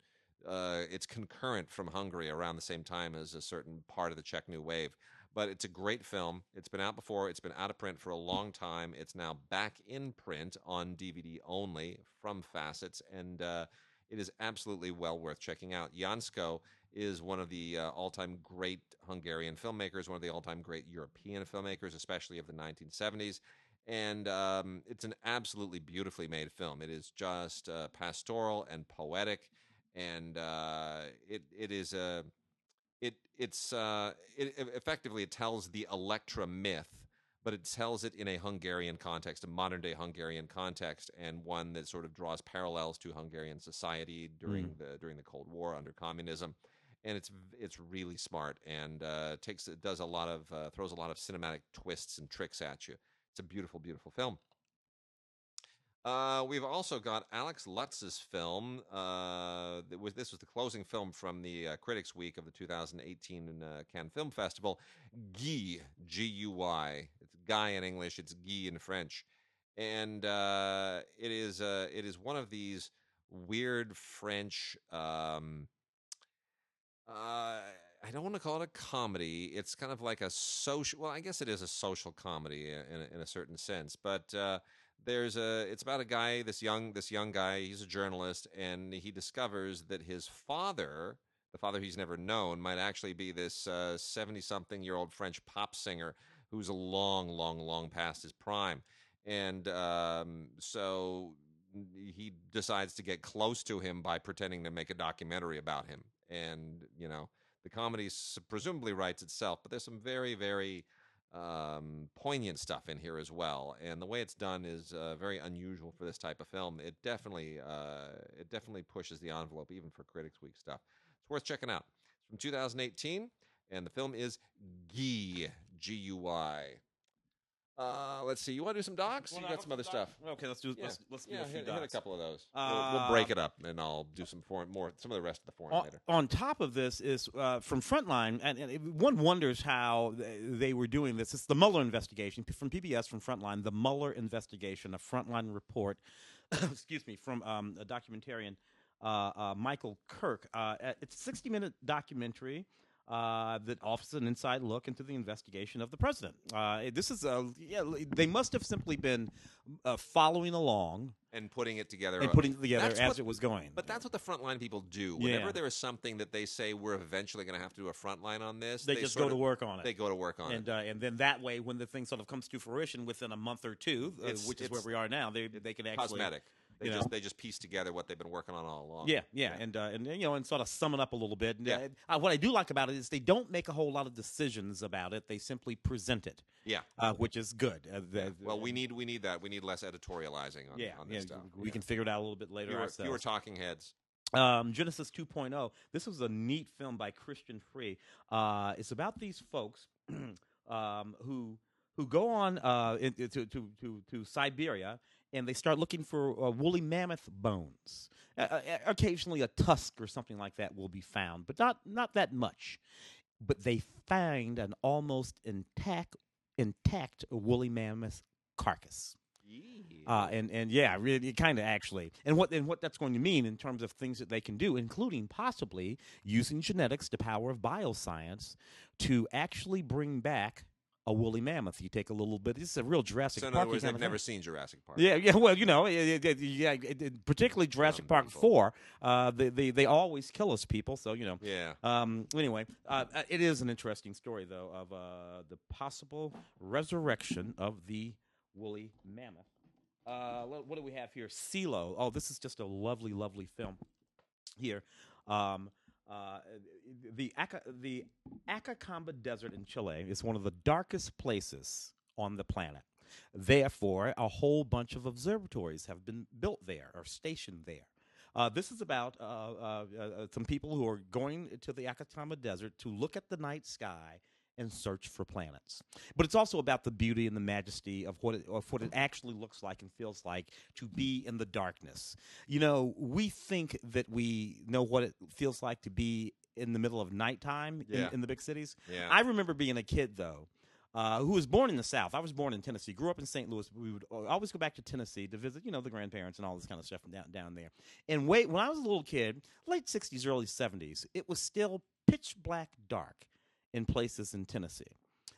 Uh, it's concurrent from Hungary around the same time as a certain part of the Czech New Wave. But it's a great film. It's been out before. It's been out of print for a long time. It's now back in print on DVD only from Facets, and uh, it is absolutely well worth checking out. Jancsó is one of the uh, all-time great Hungarian filmmakers, one of the all-time great European filmmakers, especially of the 1970s. And um, it's an absolutely beautifully made film. It is just uh, pastoral and poetic, and uh, it it is a it it's uh, it, it effectively it tells the Electra myth, but it tells it in a Hungarian context, a modern day Hungarian context, and one that sort of draws parallels to Hungarian society during the during the Cold War under communism. And it's it's really smart and uh, takes it does a lot of uh, throws a lot of cinematic twists and tricks at you. It's a beautiful, beautiful film. Uh, we've also got Alex Lutz's film. Uh, was this was the closing film from the uh, Critics Week of the 2018 uh, Cannes Film Festival. Guy, G U Y. It's guy in English. It's Guy in French, and uh, it is uh, it is one of these weird French. Um, I don't want to call it a comedy. It's kind of like a social. Well, I guess it is a social comedy in a, in a certain sense, but there's a. It's about a guy, this young, this young guy. He's a journalist, and he discovers that his father, the father he's never known, might actually be this seventy-something-year-old French pop singer who's a long, long, long past his prime, and um, so he decides to get close to him by pretending to make a documentary about him, and you know the comedy presumably writes itself, but there's some very, very um, poignant stuff in here as well. And the way it's done is uh, very unusual for this type of film. It definitely, uh, it definitely pushes the envelope even for Critics Week stuff. It's worth checking out. It's from 2018, and the film is Guy, G U Y. Uh, let's see. You want to do some docs? You got some other stuff. Okay, let's do Yeah. let's let's do Yeah, a few hit, hit a couple of those. we'll, we'll break Uh, it up, and I'll do some foreign, more, some of the rest of the foreign on, later. on top of this is uh, from Frontline, and, and one wonders how they, were doing this. It's the Mueller investigation from PBS from Frontline, the Mueller investigation, a Frontline report. excuse me, from um, a documentarian, uh, uh, Michael Kirk. Uh, uh, it's a 60 minute documentary. Uh, that offers an inside look into the investigation of the president. Uh, this is a yeah. They must have simply been uh, following along And putting it together. and putting it together That's as what- it was going. But that's what the frontline people do. Whenever Yeah. there is something that they say we're eventually going to have to do a frontline on this, they, just sort go to work on it. They go to work on and it. uh, and then that way, when the thing sort of comes to fruition within a month or two, uh, which is where we are now, they they can actually Cosmetic. They you just know. they just piece together what they've been working on all along. Yeah, yeah, and uh, and you know, and sort of sum it up a little bit. And, Yeah. uh, what I do like about it is they don't make a whole lot of decisions about it; they simply present it, Yeah. uh, which is good. Uh, the- Well, we need we need that. We need less editorializing on, yeah, on yeah, this stuff. we Yeah. can figure it out a little bit later fewer, ourselves. fewer talking heads. um, Genesis 2.0. This was a neat film by Christian Frei. Uh, it's about these folks um, who who go on uh, in, to, to, to, to Siberia and they start looking for uh, woolly mammoth bones. Uh, occasionally, a tusk or something like that will be found, but not not that much. but they find an almost intact intact woolly mammoth carcass. Uh, and and yeah, really, kind of actually, and what and what that's going to mean in terms of things that they can do, including possibly using genetics, the power of bioscience, to actually bring back a woolly mammoth. You take a little bit. This is a real Jurassic so in Park. other words, they've never thing. seen Jurassic Park. Yeah, yeah. Well, you know, it, it, it- yeah, it, particularly Jurassic Park Four. Uh, they, they they always kill us people. So you know. Yeah. Um, anyway, uh, uh, it is an interesting story, though, of uh, the possible resurrection of the woolly mammoth. Uh, what, what do we have here? Cielo. Oh, this is just a lovely, lovely film here. Um, uh, the Aca- the Atacama Desert in Chile is one of the darkest places on the planet. Therefore, a whole bunch of observatories have been built there or stationed there. Uh, this is about uh, uh, uh, some people who are going to the Atacama Desert to look at the night sky and search for planets. But it's also about the beauty and the majesty of what it, of what it actually looks like and feels like to be in the darkness. You know, we think that we know what it feels like to be in the middle of nighttime Yeah. in, in the big cities. Yeah. I remember being a kid though. Uh, who was born in the South? I was born in Tennessee. Grew up in St. Louis. We would always go back to Tennessee to visit, you know, the grandparents and all this kind of stuff down down there. And wait, when I was a little kid, late '60s, early '70s, it was still pitch black dark in places in Tennessee.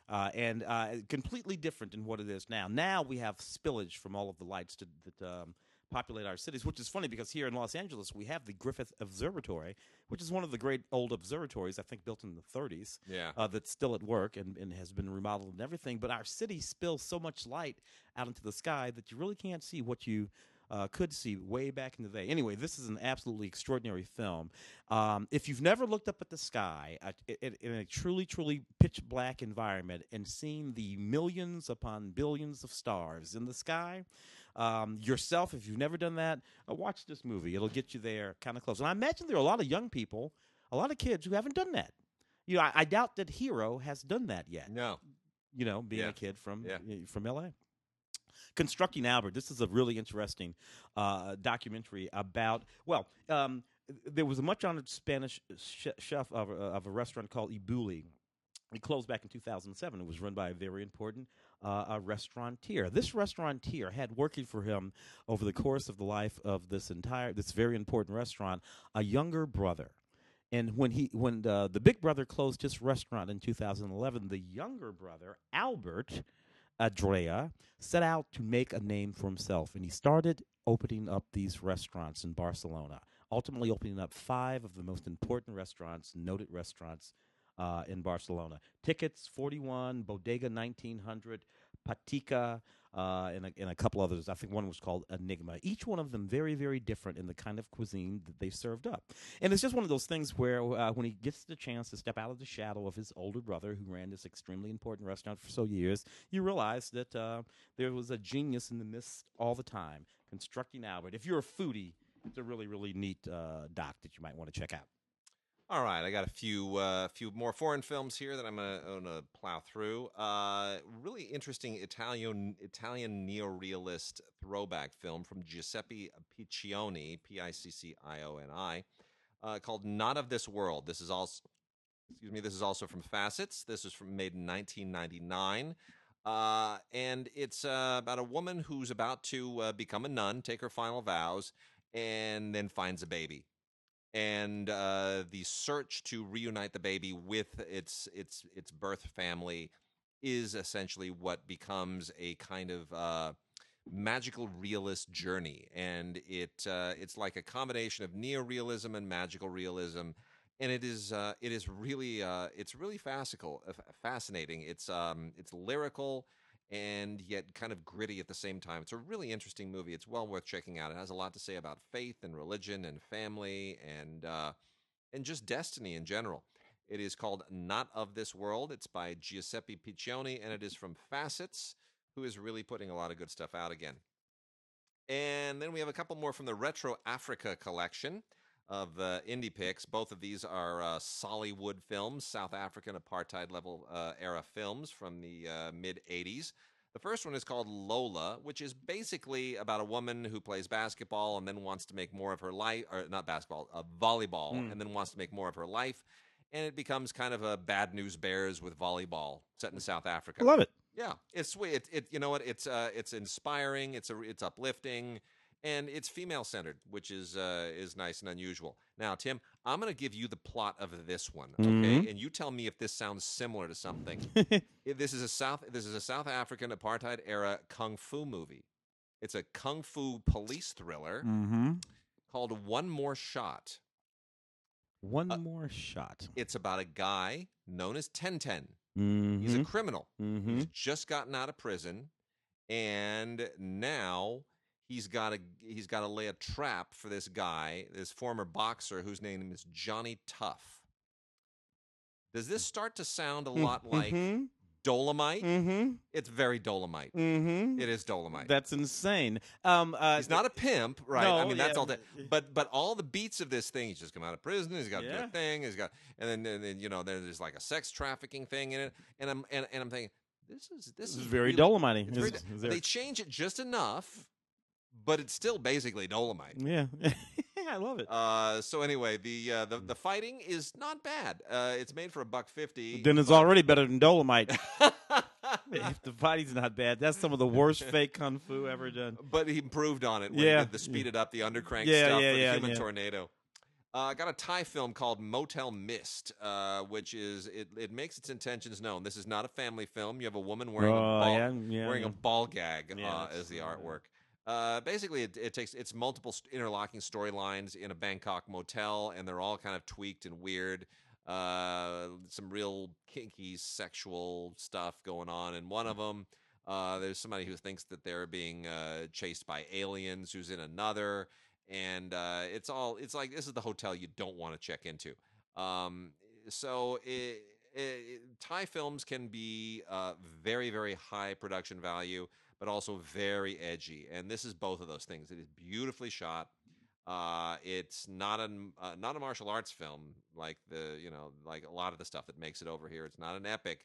Uh, and uh, completely different than what it is now. Now we have spillage from all of the lights to, that um, populate our cities, which is funny because here in Los Angeles we have the Griffith Observatory, which is one of the great old observatories, I think built in the 30s, Yeah. uh, that's still at work and, and has been remodeled and everything. But our city spills so much light out into the sky that you really can't see what you uh, could see way back in the day. Anyway, this is an absolutely extraordinary film. Um, if you've never looked up at the sky uh, i- i- in a truly, truly pitch black environment and seen the millions upon billions of stars in the sky, um, yourself, if you've never done that, uh, watch this movie. It'll get you there kind of close. And I imagine there are a lot of young people, a lot of kids who haven't done that. You know, I, I doubt that Hero has done that yet. No. You know, being Yeah. a kid from Yeah. from LA. Constructing Albert. This is a really interesting uh, documentary about. Well, um, there was a much honored Spanish sh- chef of, a- of a restaurant called elBulli. It closed back in 2007. It was run by a very important uh, a restaurateur. This restaurateur had working for him over the course of the life of this entire, this very important restaurant, a younger brother. And when he, when uh, the big brother closed his restaurant in 2011, the younger brother Albert Adrià set out to make a name for himself, and he started opening up these restaurants in Barcelona. Ultimately, opening up five of the most important restaurants, noted restaurants uh, in Barcelona. Tickets 41, Bodega 1900, Patika, uh, and, a, and a couple others. I think one was called Enigma. Each one of them very, very different in the kind of cuisine that they served up. And it's just one of those things where uh, when he gets the chance to step out of the shadow of his older brother, who ran this extremely important restaurant for so years, you realize that uh, there was a genius in the midst all the time constructing Albert. If you're a foodie, it's a really, really neat uh, doc that you might want to check out. All right, I got a few uh, few more foreign films here that I'm gonna, gonna plow through. Uh, really interesting Italian Italian neorealist throwback film from Giuseppe Piccioni, P I C C I O N I, uh, called "Not of This World." This is also excuse me. This is also from Facets. This is from made in 1999. Uh, and it's uh, about a woman who's about to uh, become a nun, take her final vows, and then finds a baby and uh, the search to reunite the baby with its its its birth family is essentially what becomes a kind of uh, magical realist journey, and it uh, it's like a combination of neorealism and magical realism, and it is uh, it is really uh, it's really fascical, uh, fascinating. It's um it's lyrical and yet kind of gritty at the same time. It's a really interesting movie. It's well worth checking out. It has a lot to say about faith and religion and family and uh, and just destiny in general. It is called Not of This World. It's by Giuseppe Piccioni and it is from Facets, who is really putting a lot of good stuff out again. And then we have a couple more from the Retro Afrika collection of uh, indie picks. Both of these are uh, Sollywood films, South African apartheid level uh, era films from the uh, mid 80s. The first one is called Lola, which is basically about a woman who plays basketball and then wants to make more of her life, or not basketball, uh, volleyball, Mm. and then wants to make more of her life. and it becomes kind of a bad news bears with volleyball set in South Africa. I love it. Yeah, it's sweet. It, it you know what? It's uh, it's inspiring. It's a, it's uplifting, and it's female centered, which is uh, is nice and unusual. Now, Tim, I'm going to give you the plot of this one, okay? Mhm. And you tell me if this sounds similar to something. This is a South this is a South African apartheid era kung fu movie. It's a kung fu police thriller mm-hmm. called One More Shot. One Uh, more shot. It's about a guy known as Ten Ten. Mm-hmm. He's a criminal. mm-hmm. He's just gotten out of prison, and now he's got to he's got to lay a trap for this guy, this former boxer whose name is Johnny Tough. Does this start to sound a lot like mm-hmm. Dolomite? Mm-hmm. It's very Dolomite. Mm-hmm. It is Dolomite. That's insane. Um, uh, he's not a pimp, right? I no, mean, that's yeah, all that. But but all the beats of this thing, he's just come out of prison. He's got to do a thing. He's got, and then, and then you know, there's like a sex trafficking thing in it. And I'm and, and I'm thinking, this is this, This is is very really- Dolomite. They change it just enough, but it's still basically Dolomite. yeah, I love it. Uh, so anyway, the uh, the the fighting is not bad. Uh, it's made for a buck fifty. then it's but- already better than Dolomite. if the fighting's not bad, that's some of the worst fake kung fu ever done. but he improved on it. When Yeah. he did the speeded up, the undercrank Yeah, stuff yeah, for the human yeah. tornado. Uh, I got a Thai film called Motel Mist, uh, which is it, it makes its intentions known. This is not a family film. You have a woman wearing a Oh, ball, yeah, yeah, wearing yeah. a ball gag Yeah, uh, as the artwork. Uh, basically, it, it takes it's multiple st- interlocking storylines in a Bangkok motel, and they're all kind of tweaked and weird. Uh, some real kinky sexual stuff going on in one of them. Uh, there's somebody who thinks that they're being uh, chased by aliens, who's in another, and uh, it's all it's like this is the hotel you don't want to check into. Um, so it, it, Thai films can be uh, very very high production value, but also very edgy, and this is both of those things. It is beautifully shot. Uh, it's not a uh, not a martial arts film like the you know like a lot of the stuff that makes it over here. It's not an epic,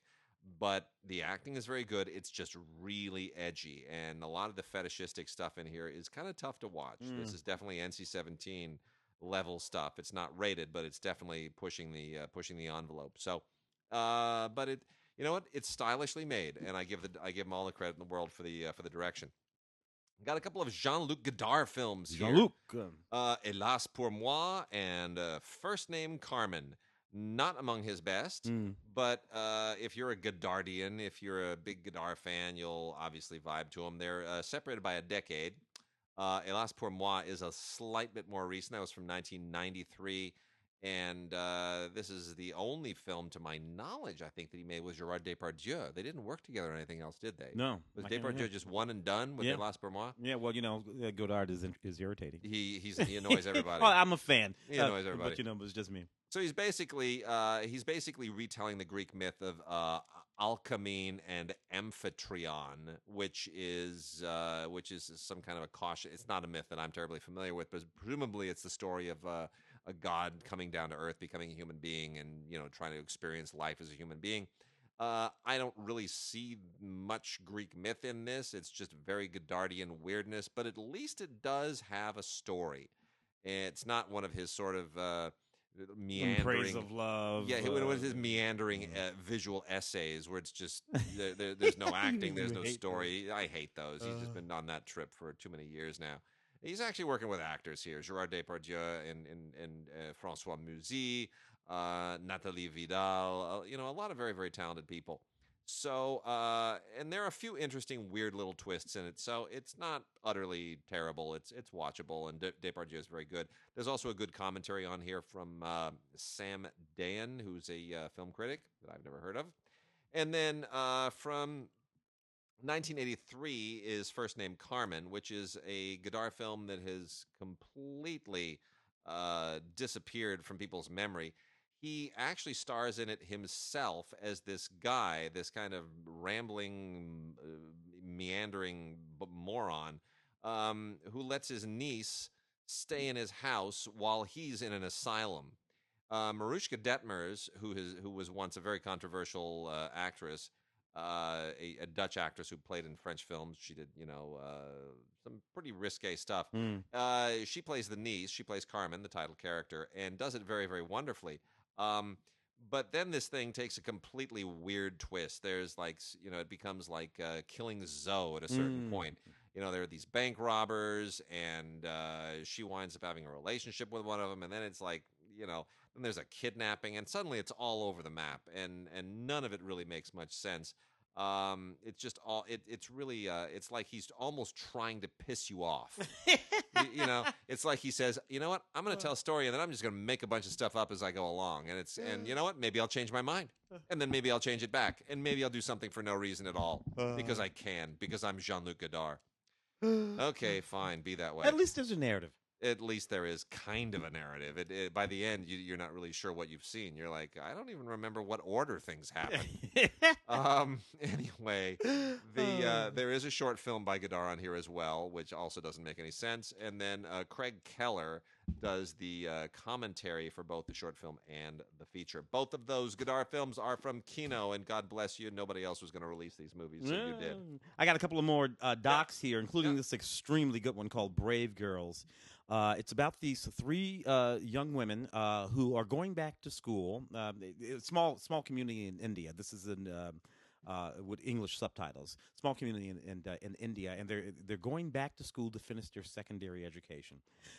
but the acting is very good. It's just really edgy, and a lot of the fetishistic stuff in here is kind of tough to watch. This Mm. is definitely NC-17 level stuff. It's not rated, but it's definitely pushing the uh, pushing the envelope. So, uh, but it you know what? It's stylishly made, and I give the I give him all the credit in the world for the uh, for the direction. Got a couple of Jean-Luc Godard films here. Jean-Luc. um, Uh, Hélas pour moi and uh, First Name Carmen. Not among his best, mm. but uh, if you're a Godardian, if you're a big Godard fan, you'll obviously vibe to him. They're uh, separated by a decade. Uh, Hélas pour moi is a slight bit more recent. That was from 1993. And uh, this is the only film, to my knowledge, I think, that he made with Gerard Depardieu. They didn't work together on anything else, did they? No. Was I can't Depardieu just one and done with Yeah. Hélas pour moi? Yeah, well, you know, uh, Godard is is irritating. He he's, he annoys everybody. well, I'm a fan. He uh, annoys everybody. But you know, it was just me. So he's basically uh, he's basically retelling the Greek myth of uh, Alcamene and Amphitryon, which is uh, which is some kind of a caution. It's not a myth that I'm terribly familiar with, but presumably it's the story of uh, a god coming down to Earth, becoming a human being, and you know trying to experience life as a human being. Uh, I don't really see much Greek myth in this. It's just very Godardian weirdness, but at least it does have a story. It's not one of his sort of uh, In meandering praise of love. yeah, it uh, was his meandering uh, visual essays where it's just there, there, there's no acting, there's no story. I hate those. He's just Uh. been on that trip for too many years now. He's actually working with actors here: Gerard Depardieu and and, and uh, François Musi, uh, Nathalie Vidal. Uh, you know, a lot of very very talented people. So, uh, and there are a few interesting, weird little twists in it. So it's not utterly terrible. It's it's watchable, and De- Depardieu is very good. There's also a good commentary on here from uh, Sam Dan, who's a uh, film critic that I've never heard of. And then from 1983 is First Name Carmen, which is a Godard film that has completely uh, disappeared from people's memory. He actually stars in it himself as this guy, this kind of rambling, uh, meandering moron, um, who lets his niece stay in his house while he's in an asylum. Uh, Maruschka Detmers, who has who was once a very controversial uh, actress, uh, a, a Dutch actress who played in French films. She did, you know, uh, some pretty risque stuff. Mm. Uh, she plays the niece. She plays Carmen, the title character, and does it very, very wonderfully. Um, but then this thing takes a completely weird twist. There's like you know it becomes like uh, killing Zoe at a certain Mm. point. You know there are these bank robbers, and uh, she winds up having a relationship with one of them, and then it's like you know then there's a kidnapping, and suddenly it's all over the map, and and none of it really makes much sense. Um, it's just all it, it's really uh, it's like he's almost trying to piss you off. you, you know, it's like he says, "You know what? I'm going to tell a story, and then I'm just going to make a bunch of stuff up as I go along." And it's, and you know what? Maybe I'll change my mind, and then maybe I'll change it back, and maybe I'll do something for no reason at all because I can, because I'm Jean-Luc Godard. Okay, fine, be that way. At least there's a narrative. At least there is kind of a narrative. It, it, by the end, you, you're not really sure what you've seen. You're like, I don't even remember what order things happen. um. Anyway, the uh, there is a short film by Godard on here as well, which also doesn't make any sense. And then uh, Craig Keller does the uh, commentary for both the short film and the feature. Both of those Godard films are from Kino, and God bless you, nobody else was going to release these movies, so you did. I got a couple of more uh, docs here, including Yeah. this extremely good one called Brave Girls. Uh, it's about these three uh, young women uh, who are going back to school. Um, small, small community in India. This is in um, uh, with English subtitles. Small community in in, uh, in India, and they're they're going back to school to finish their secondary education.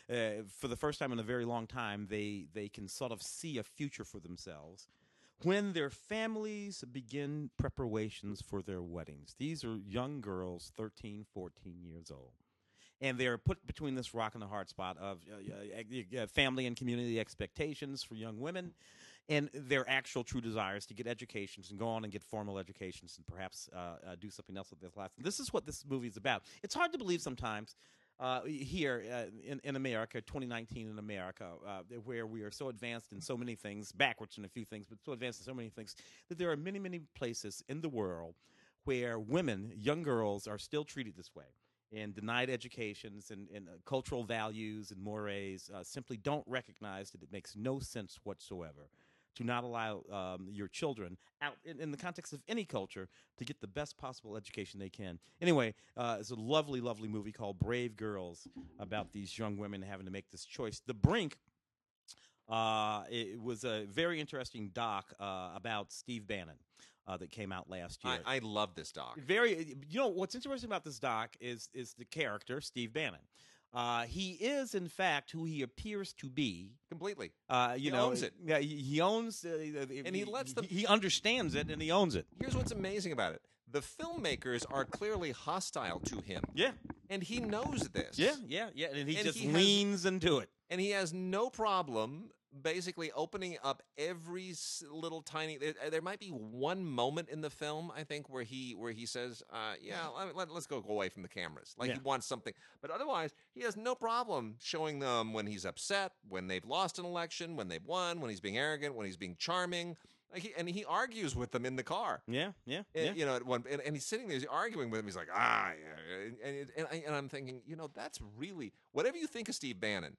Uh, for the first time in a very long time, they they can sort of see a future for themselves when their families begin preparations for their weddings. These are young girls, 13, 14 years old. And they're put between this rock and the hard spot of uh, uh, uh, family and community expectations for young women and their actual true desires to get educations and go on and get formal educations and perhaps uh, uh, do something else with their lives. This is what this movie is about. It's hard to believe sometimes uh, here uh, in, in America, 2019 in America, uh, where we are so advanced in so many things, backwards in a few things, but so advanced in so many things, that there are many, many places in the world where women, young girls, are still treated this way and denied educations and, and uh, cultural values and mores uh, simply don't recognize that it makes no sense whatsoever to not allow um, your children out in, in the context of any culture to get the best possible education they can. Anyway, uh, it's a lovely, lovely movie called Brave Girls about these young women having to make this choice. The Brink. Uh, it was a very interesting doc uh, about Steve Bannon uh, that came out last year. I, I love this doc. Very, you know, what's interesting about this doc is is the character Steve Bannon. Uh, he is, in fact, who he appears to be. Completely. Uh, you He know, owns it. Yeah, he, owns, uh, And he lets them- He, understands it, and he owns it. Here's what's amazing about it. The filmmakers are clearly hostile to him, Yeah, and he knows this. yeah, yeah, yeah. And he And just he has- leans into it. and he has no problem basically opening up every little tiny there, there might be one moment in the film i think where he where he says uh, yeah let, let, us go away from the cameras like he wants something but otherwise he has no problem showing them when he's upset when they've lost an election when they've won when he's being arrogant when he's being charming like he, and he argues with them in the car Yeah, yeah, and, yeah. you know, at one, and, and he's sitting there, he's arguing with him. He's like, ah, yeah. and and, and, I, and I'm thinking, you know, that's really whatever you think of Steve Bannon.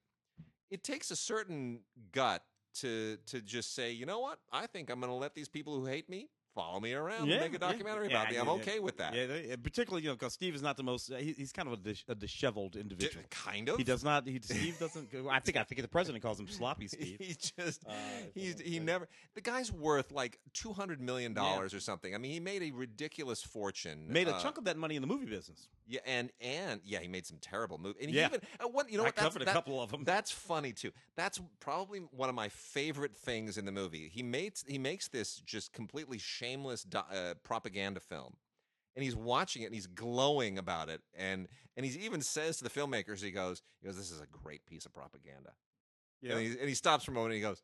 It takes a certain gut to to just say, you know what? I think I'm going to let these people who hate me follow me around Yeah, and make a documentary yeah, about me. I'm yeah. okay with that. Yeah, particularly you know because Steve is not the most. Uh, he, he's kind of a, dis- a disheveled D- individual. kind of. He does not. He Steve doesn't. I think. I think the president calls him sloppy Steve. he just Uh, he's he never the guy's worth like two hundred million dollars or something. I mean, he made a ridiculous fortune. Made a uh, chunk of that money in the movie business. Yeah, and and yeah, he made some terrible movies. And Yeah. he even uh, what you know I what covered a that- couple of them. That's funny too. That's probably one of my favorite things in the movie. He makes he makes this just completely shameless uh, propaganda film, and he's watching it and he's glowing about it, and and he even says to the filmmakers, he goes, he goes, this is a great piece of propaganda. Yeah. And, he, and he stops for a moment and he goes,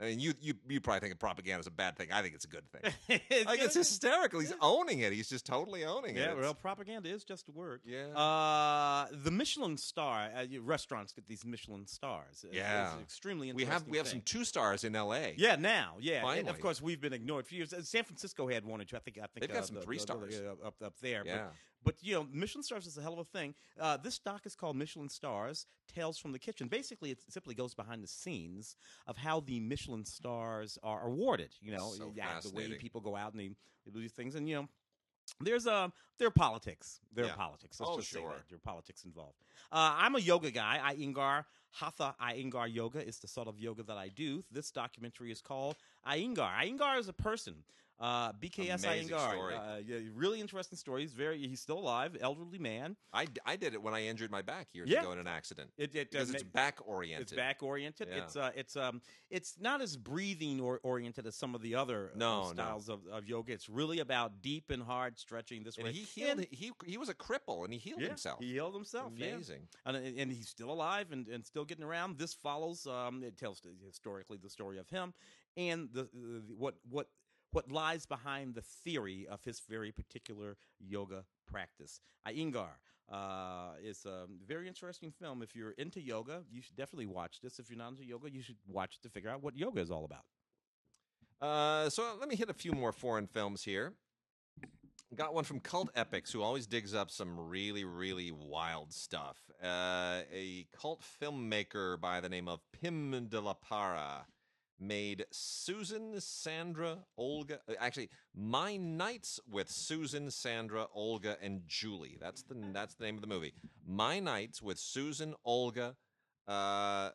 I mean, you you you probably think propaganda is a bad thing. I think it's a good thing. like it's hysterical. He's owning it. He's just totally owning it. Yeah, well, propaganda is just a word. yeah. Uh, the Michelin star uh, restaurants get these Michelin stars. It's- Yeah. it's extremely we interesting. have we have some two stars in L.A. Yeah, now, yeah, and of course we've been ignored for years. San Francisco had one or two. I think. I think They've got uh, some the- three the- the- stars. uh, up up there. But Yeah. But you know, Michelin stars is a hell of a thing. Uh, this doc is called Michelin Stars: Tales from the Kitchen. Basically, it simply goes behind the scenes of how the Michelin stars are awarded. You know, So yeah, the way people go out and they, they do these things, and you know. there's um there are politics. There Yeah. are politics. Let's Oh, just say sure. that. There are politics involved. Uh, I'm a yoga guy. Iyengar Hatha Iyengar Yoga is the sort of yoga that I do. This documentary is called Iyengar. Iyengar is a person. Uh, BKS Amazing Iyengar. Uh, yeah, really interesting story. He's very he's still alive, elderly man. I, I did it when I injured my back years Yeah. ago in an accident It, it because uh, it's back oriented. It's back oriented. Yeah. It's uh, it's um, it's not as breathing or oriented as some of the other uh, No, no. styles of, of yoga. It's really about deep and hard stretching this And way. he healed. And- he he was a cripple, and he healed yeah, himself. He healed himself. yeah. Amazing. and, and he's still alive and, and still getting around. This follows. Um, it tells historically the story of him and the, the what what what lies behind the theory of his very particular yoga practice. Iyengar uh, is a very interesting film. If you're into yoga, you should definitely watch this. If you're not into yoga, you should watch it to figure out what yoga is all about. Uh, so let me hit a few more foreign films here. Got one from Cult Epics, who always digs up some really, really wild stuff. Uh, a cult filmmaker by the name of Pim de la Parra made Susan, Sandra, Olga. uh, Actually, My Nights with Susan, Sandra, Olga, and Julie. That's the that's the name of the movie. My Nights with Susan, Olga, uh,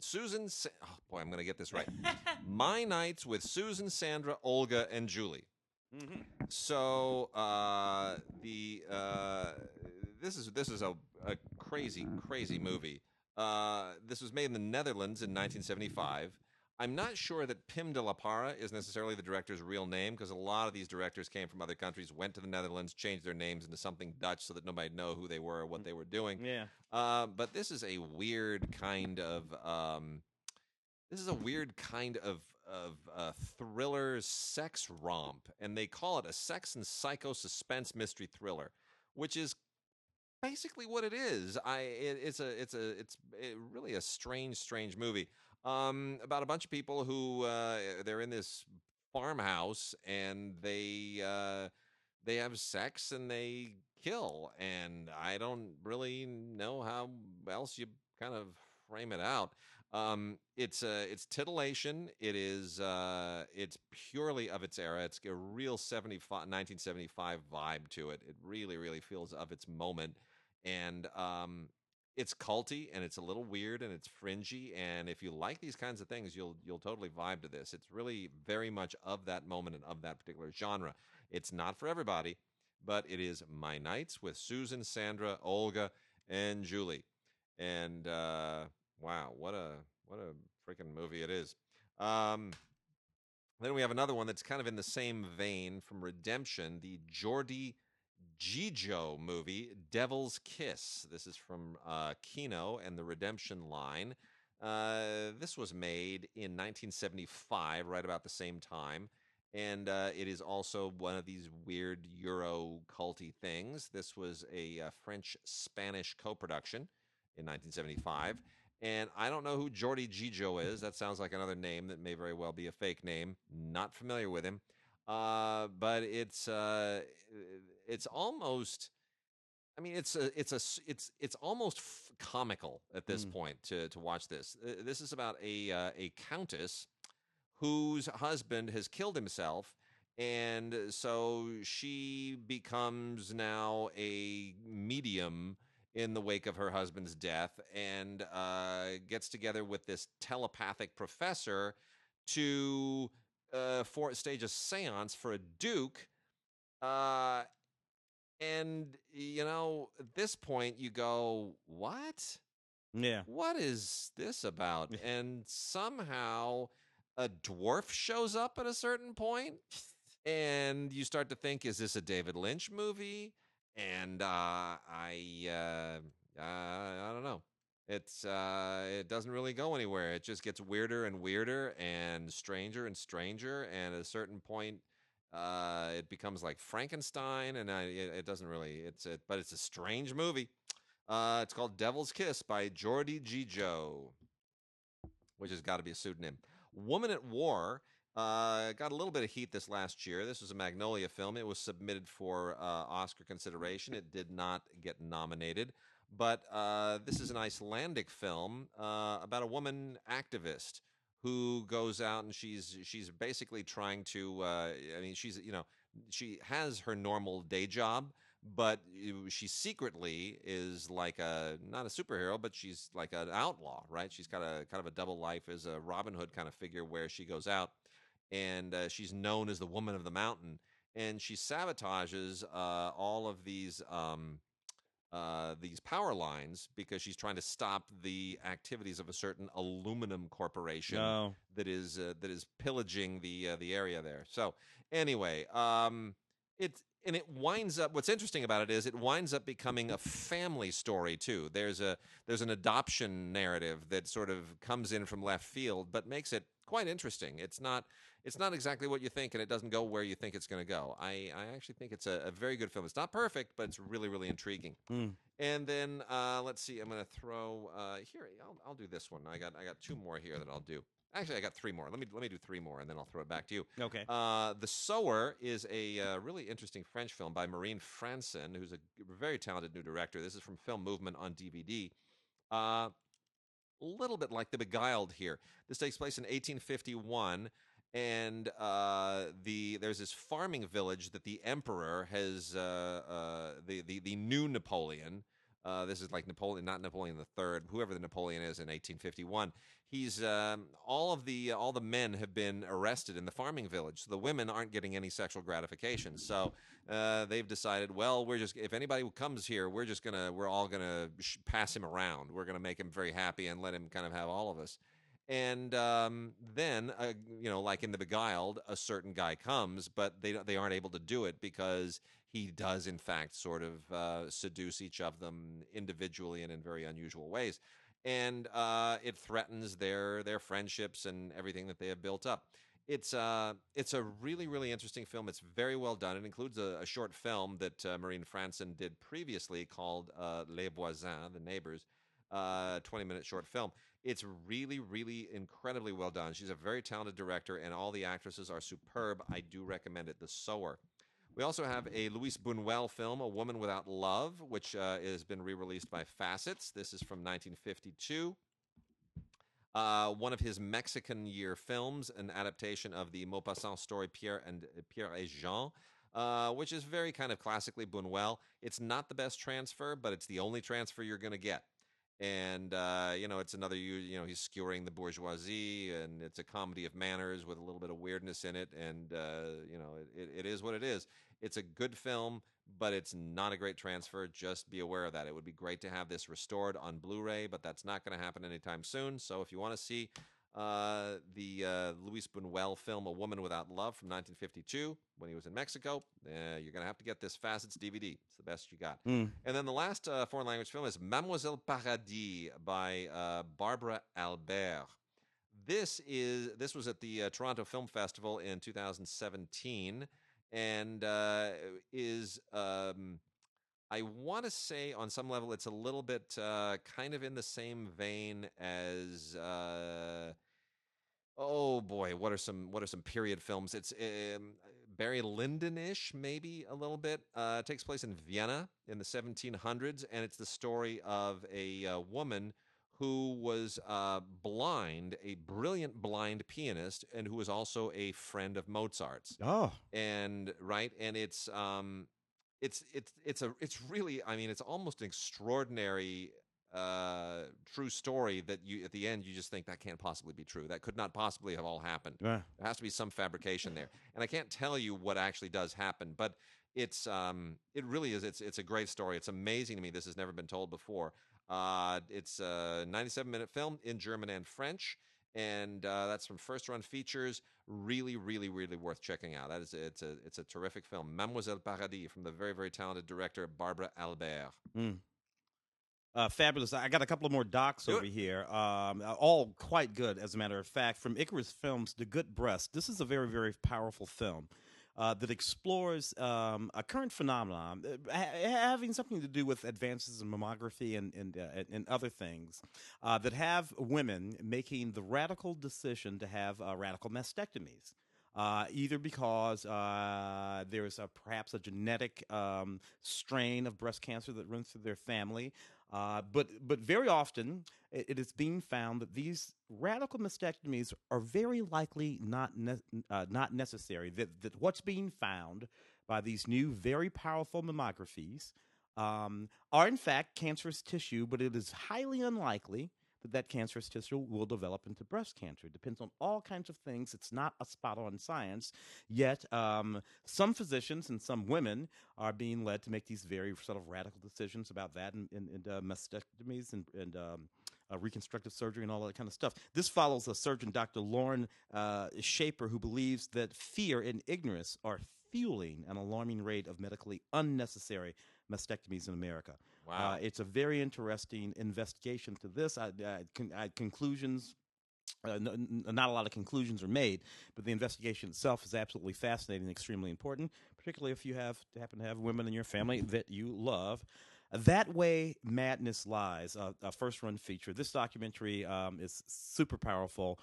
Susan. Sa- oh boy, I'm gonna get this right. My Nights with Susan, Sandra, Olga, and Julie. Mm-hmm. So uh, the uh, this is this is a, a crazy crazy movie. Uh, this was made in the Netherlands in 1975. I'm not sure that Pim de la Parra is necessarily the director's real name because a lot of these directors came from other countries, went to the Netherlands, changed their names into something Dutch so that nobody know who they were or what they were doing. Yeah. Uh, but this is a weird kind of um, this is a weird kind of of uh, thriller sex romp, and they call it a sex and psycho suspense mystery thriller, which is basically what it is. I it, it's a it's a it's it, really a strange strange movie um, about a bunch of people who uh, they're in this farmhouse and they uh, they have sex and they kill, and I don't really know how else you kind of frame it out. Um, it's uh, it's titillation. It is uh, it's purely of its era. It's a real 75, 1975 vibe to it. It really, really feels of its moment, and um, it's culty and it's a little weird and it's fringy. And if you like these kinds of things, you'll you'll totally vibe to this. It's really very much of that moment and of that particular genre. It's not for everybody, but it is My Nights with Susan, Sandra, Olga, and Julie. And uh, wow, what a what a freaking movie it is. Um, then we have another one that's kind of in the same vein from Redemption, the Jordi Gigó movie, Devil's Kiss. This is from uh, Kino and the Redemption line. Uh, this was made in 1975, right about the same time. And uh, it is also one of these weird Euro culty things. This was a uh, French Spanish co production in 1975. And I don't know who Jordi Gigó is. That sounds like another name that may very well be a fake name. Not familiar with him. Uh, but it's uh, it's almost. I mean, it's a, it's a, it's, it's almost f- comical at this Mm. point to to watch this. Uh, This is about a uh, a countess whose husband has killed himself, and so she becomes now a medium in the wake of her husband's death, and uh, gets together with this telepathic professor to uh, for stage a séance for a duke. Uh, and you know, at this point, you go, "What? Yeah. What is this about?" and somehow, a dwarf shows up at a certain point, and you start to think, "Is this a David Lynch movie?" And uh, I, uh, uh, I don't know. It's uh, it doesn't really go anywhere. It just gets weirder and weirder and stranger and stranger. And at a certain point, uh, it becomes like Frankenstein, and I, it, it doesn't really. It's a, but it's a strange movie. Uh, it's called Devil's Kiss by Jordi Gigó, which has got to be a pseudonym. Woman at War uh, got a little bit of heat this last year. This was a Magnolia film. It was submitted for uh, Oscar consideration. It did not get nominated. But uh, this is an Icelandic film uh, about a woman activist who goes out and she's she's basically trying to. Uh, I mean, she's you know she has her normal day job, but she secretly is like a not a superhero, but she's like an outlaw, right? She's got a kind of a double life as a Robin Hood kind of figure, where she goes out and uh, she's known as the Woman of the Mountain, and she sabotages uh, all of these. Um, uh, these power lines because she's trying to stop the activities of a certain aluminum corporation No. that is uh, that is pillaging the uh, the area there. So anyway, um, it's and it winds up. What's interesting about it is it winds up becoming a family story too. There's a there's an adoption narrative that sort of comes in from left field, but makes it quite interesting. It's not it's not exactly what you think, and it doesn't go where you think it's going to go. I I actually think it's a, a very good film. It's not perfect, but it's really really intriguing. Mm. And then uh, let's see. I'm going to throw uh, here. I'll, I'll do this one. I got I got two more here that I'll do. Actually, I got three more. Let me let me do three more, and then I'll throw it back to you. Okay. Uh, the Sower is a uh, really interesting French film by Marine Francen, who's a very talented new director. This is from Film Movement on DVD. Uh, a little bit like The Beguiled here. This takes place in 1851, and uh, the there's this farming village that the emperor has uh, uh, the, the the new Napoleon. Uh, this is like Napoleon, not Napoleon the Third, whoever the Napoleon is in 1851. He's um, all of the all the men have been arrested in the farming village. So the women aren't getting any sexual gratification. So uh, they've decided, well, we're just if anybody comes here, we're just gonna we're all gonna pass him around. We're gonna make him very happy and let him kind of have all of us. And um, then, uh, you know, like in The Beguiled, a certain guy comes, but they they aren't able to do it because he does, in fact, sort of uh, seduce each of them individually and in very unusual ways, and uh, it threatens their their friendships and everything that they have built up. It's uh, it's a really really interesting film. It's very well done. It includes a, a short film that uh, Marine Francen did previously called uh, Les Voisins, the neighbors, uh, 20 minute short film. It's really, really incredibly well done. She's a very talented director, and all the actresses are superb. I do recommend it. The Sower. We also have a Luis Buñuel film, A Woman Without Love, which uh, has been re released by Facets. This is from 1952. Uh, one of his Mexican year films, an adaptation of the Maupassant story Pierre and Pierre et Jean, uh, which is very kind of classically Buñuel. It's not the best transfer, but it's the only transfer you're going to get. And uh, you know, it's another you know he's skewering the bourgeoisie, and it's a comedy of manners with a little bit of weirdness in it. And uh, you know, it, it is what it is. It's a good film, but it's not a great transfer. Just be aware of that. It would be great to have this restored on Blu-ray, but that's not going to happen anytime soon. So if you want to see uh, the uh, Luis Buñuel film "A Woman Without Love" from 1952, when he was in Mexico, uh, you're going to have to get this Facets DVD. It's the best you got. Mm. And then the last uh, foreign language film is Mademoiselle Paradis by uh, Barbara Albert. This is this was at the uh, Toronto Film Festival in 2017, and uh, is um, I want to say on some level it's a little bit uh, kind of in the same vein as. Uh, Oh boy, what are some what are some period films? It's um, Barry Lyndon-ish, maybe a little bit. Uh, it takes place in Vienna in the 1700s, and it's the story of a uh, woman who was uh, blind, a brilliant blind pianist, and who was also a friend of Mozart's Oh. and right and it's um it's it's it's a it's really i mean it's almost an extraordinary uh true story that you at the end you just think that can't possibly be true that could not possibly have all happened Yeah. there has to be some fabrication there and i can't tell you what actually does happen but it's um it really is it's it's a great story it's amazing to me this has never been told before uh it's a 97 minute film in german and french and uh, that's from First Run Features. Really, really, really worth checking out. That is, it's a, it's a terrific film. Mademoiselle Paradis from the very, very talented director Barbara Albert. Mm. Uh, fabulous. I got a couple of more docs Do over here. Um, all quite good, as a matter of fact. From Icarus Films, The Good Breast. This is a very, very powerful film uh, that explores um, a current phenomenon uh, ha- having something to do with advances in mammography and, and, uh, and, other things uh, that have women making the radical decision to have uh, radical mastectomies. Uh, either because uh, there's a, perhaps a genetic um, strain of breast cancer that runs through their family, Uh, but but very often it, it is being found that these radical mastectomies are very likely not ne- uh, not necessary. That that what's being found by these new very powerful mammographies um, are in fact cancerous tissue, but it is highly unlikely that that cancerous tissue will develop into breast cancer. It depends on all kinds of things. It's not a spot on science. Yet, um, some physicians and some women are being led to make these very sort of radical decisions about that and, and, and uh, mastectomies and, and um, uh, reconstructive surgery and all that kind of stuff. This follows a surgeon, Dr. Lauren uh, Shaper, who believes that fear and ignorance are fueling an alarming rate of medically unnecessary mastectomies in America. Wow. Uh, it's a very interesting investigation to this. I, I, con- I conclusions. Uh, not a lot of conclusions are made, but the investigation itself is absolutely fascinating and extremely important, particularly if you have happen to have women in your family that you love. That Way Madness Lies, uh, a first run feature. This documentary um, is super powerful.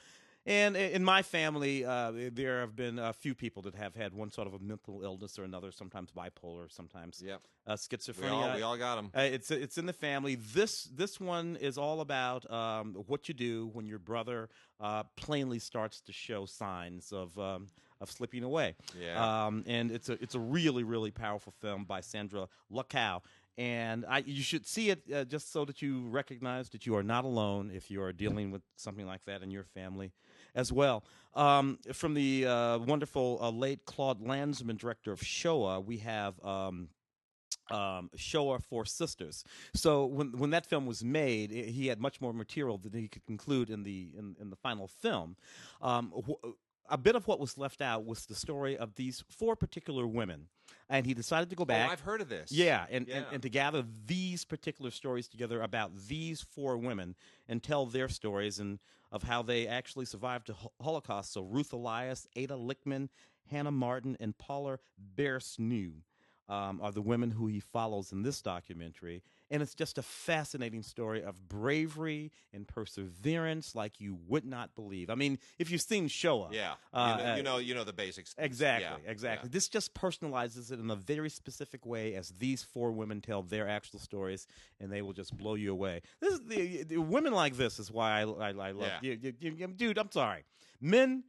And in my family, uh, there have been a few people that have had one sort of a mental illness or another, sometimes bipolar, sometimes Yep. uh, We schizophrenia. all, we all got them. Uh, it's it's in the family. This this one is all about um, what you do when your brother uh, plainly starts to show signs of um, of slipping away. Yeah. Um, and it's a it's a really really powerful film by Sandra Luckow. And I, you should see it uh, just so that you recognize that you are not alone if you are dealing with something like that in your family as well. Um, from the uh, wonderful uh, late Claude Lanzmann, director of Shoah, we have um, um, Shoah Four Sisters. So when when that film was made, i he had much more material than he could include in the in, in the final film. Um, wh- a bit of what was left out was the story of these four particular women, and he decided to go back. Oh, I've heard of this. Yeah, and, And, Yeah. and to gather these particular stories together about these four women and tell their stories and of how they actually survived the Holocaust. So Ruth Elias, Ada Lichtman, Hannah Marton, and Paula Bersnew um, are the women who he follows in this documentary. And it's just a fascinating story of bravery and perseverance like you would not believe. I mean, if you've seen Shoah, Yeah. Uh, you, know, uh, you know, you know the basics. Exactly, Yeah, exactly. yeah. This just personalizes it in a very specific way as these four women tell their actual stories, and they will just blow you away. This is the, the women like this is why I, I, I love Yeah. you, you, you- dude. I'm sorry, men,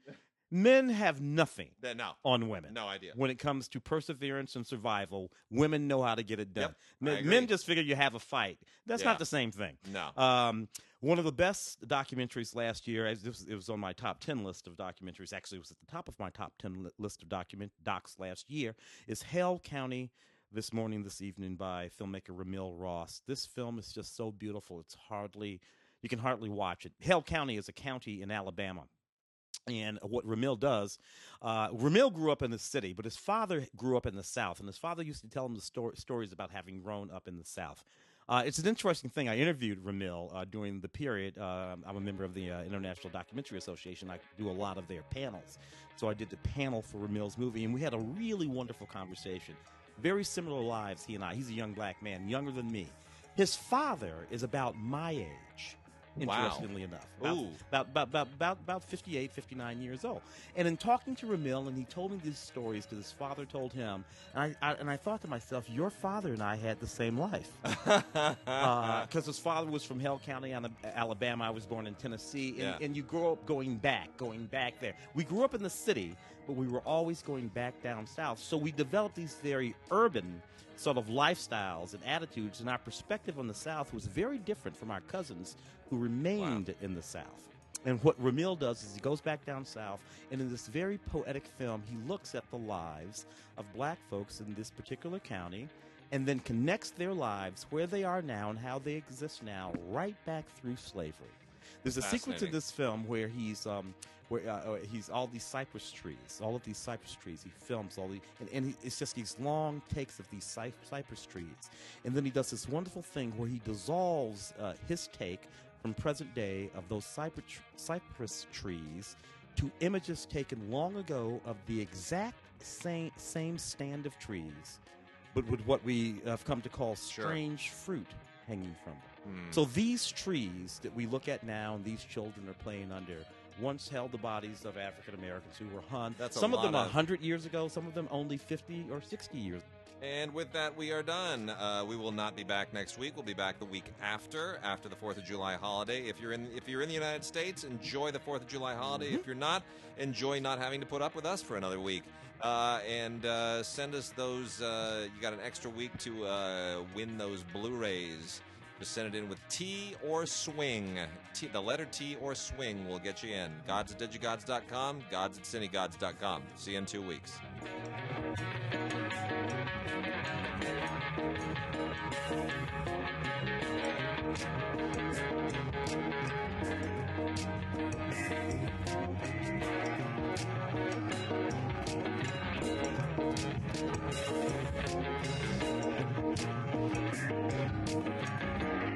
men have nothing no, on women. no idea. When it comes to perseverance and survival, women know how to get it done. Yep, I men, agree. men just figure you have a fight. That's Yeah. not the same thing. No. Um, one of the best documentaries last year, as this, it was on my top 10 list of documentaries, actually, it was at the top of my top 10 li- list of document docs last year, is Hale County This Morning, This Evening by filmmaker RaMell Ross. This film is just so beautiful, it's hardly, you can hardly watch it. Hale County is a county in Alabama. And what RaMell does, uh, RaMell grew up in the city, but his father grew up in the South, and his father used to tell him the sto- stories about having grown up in the South. Uh, it's an interesting thing. I interviewed RaMell uh, during the period. Uh, I'm a member of the uh, International Documentary Association. I do a lot of their panels. So I did the panel for RaMell's movie, and we had a really wonderful conversation. Very similar lives, he and I. He's a young black man, younger than me. His father is about my age, Wow. interestingly enough. About, Ooh. about, about, about, about, about 58, 59 years old. And in talking to RaMell, and he told me these stories because his father told him, and I, I, and I thought to myself, your father and I had the same life. Uh, because his father was from Hale County, Alabama. I was born in Tennessee. And, Yeah. and you grow up going back, going back there. We grew up in the city, but we were always going back down south. So we developed these very urban sort of lifestyles and attitudes, and our perspective on the South was very different from our cousins who remained in the South. And what RaMell does is he goes back down south, and in this very poetic film, he looks at the lives of black folks in this particular county and then connects their lives where they are now and how they exist now right back through slavery. There's a sequence in this film where he's um, where uh, uh, he's all these cypress trees, all of these cypress trees. He films all the, and, and he, it's just these long takes of these cy- cypress trees, and then he does this wonderful thing where he dissolves uh, his take from present day of those cypress, cypress trees to images taken long ago of the exact same same stand of trees, but with what we have come to call Sure. strange fruit hanging from them. Hmm. So these trees that we look at now and these children are playing under once held the bodies of African Americans who were hung. That's some of them a of- hundred years ago, some of them only fifty or sixty years And with that, we are done. Uh, we will not be back next week. We'll be back the week after, after the Fourth of July holiday. If you're in, if you're in the United States, enjoy the Fourth of July holiday. If you're not, enjoy not having to put up with us for another week. Uh, and uh, send us those. Uh, you got an extra week to uh, win those Blu-rays. Just send it in with T or swing. T, the letter T or swing will get you in. Gods at digigods.com, gods at cinegods.com. See you in two weeks.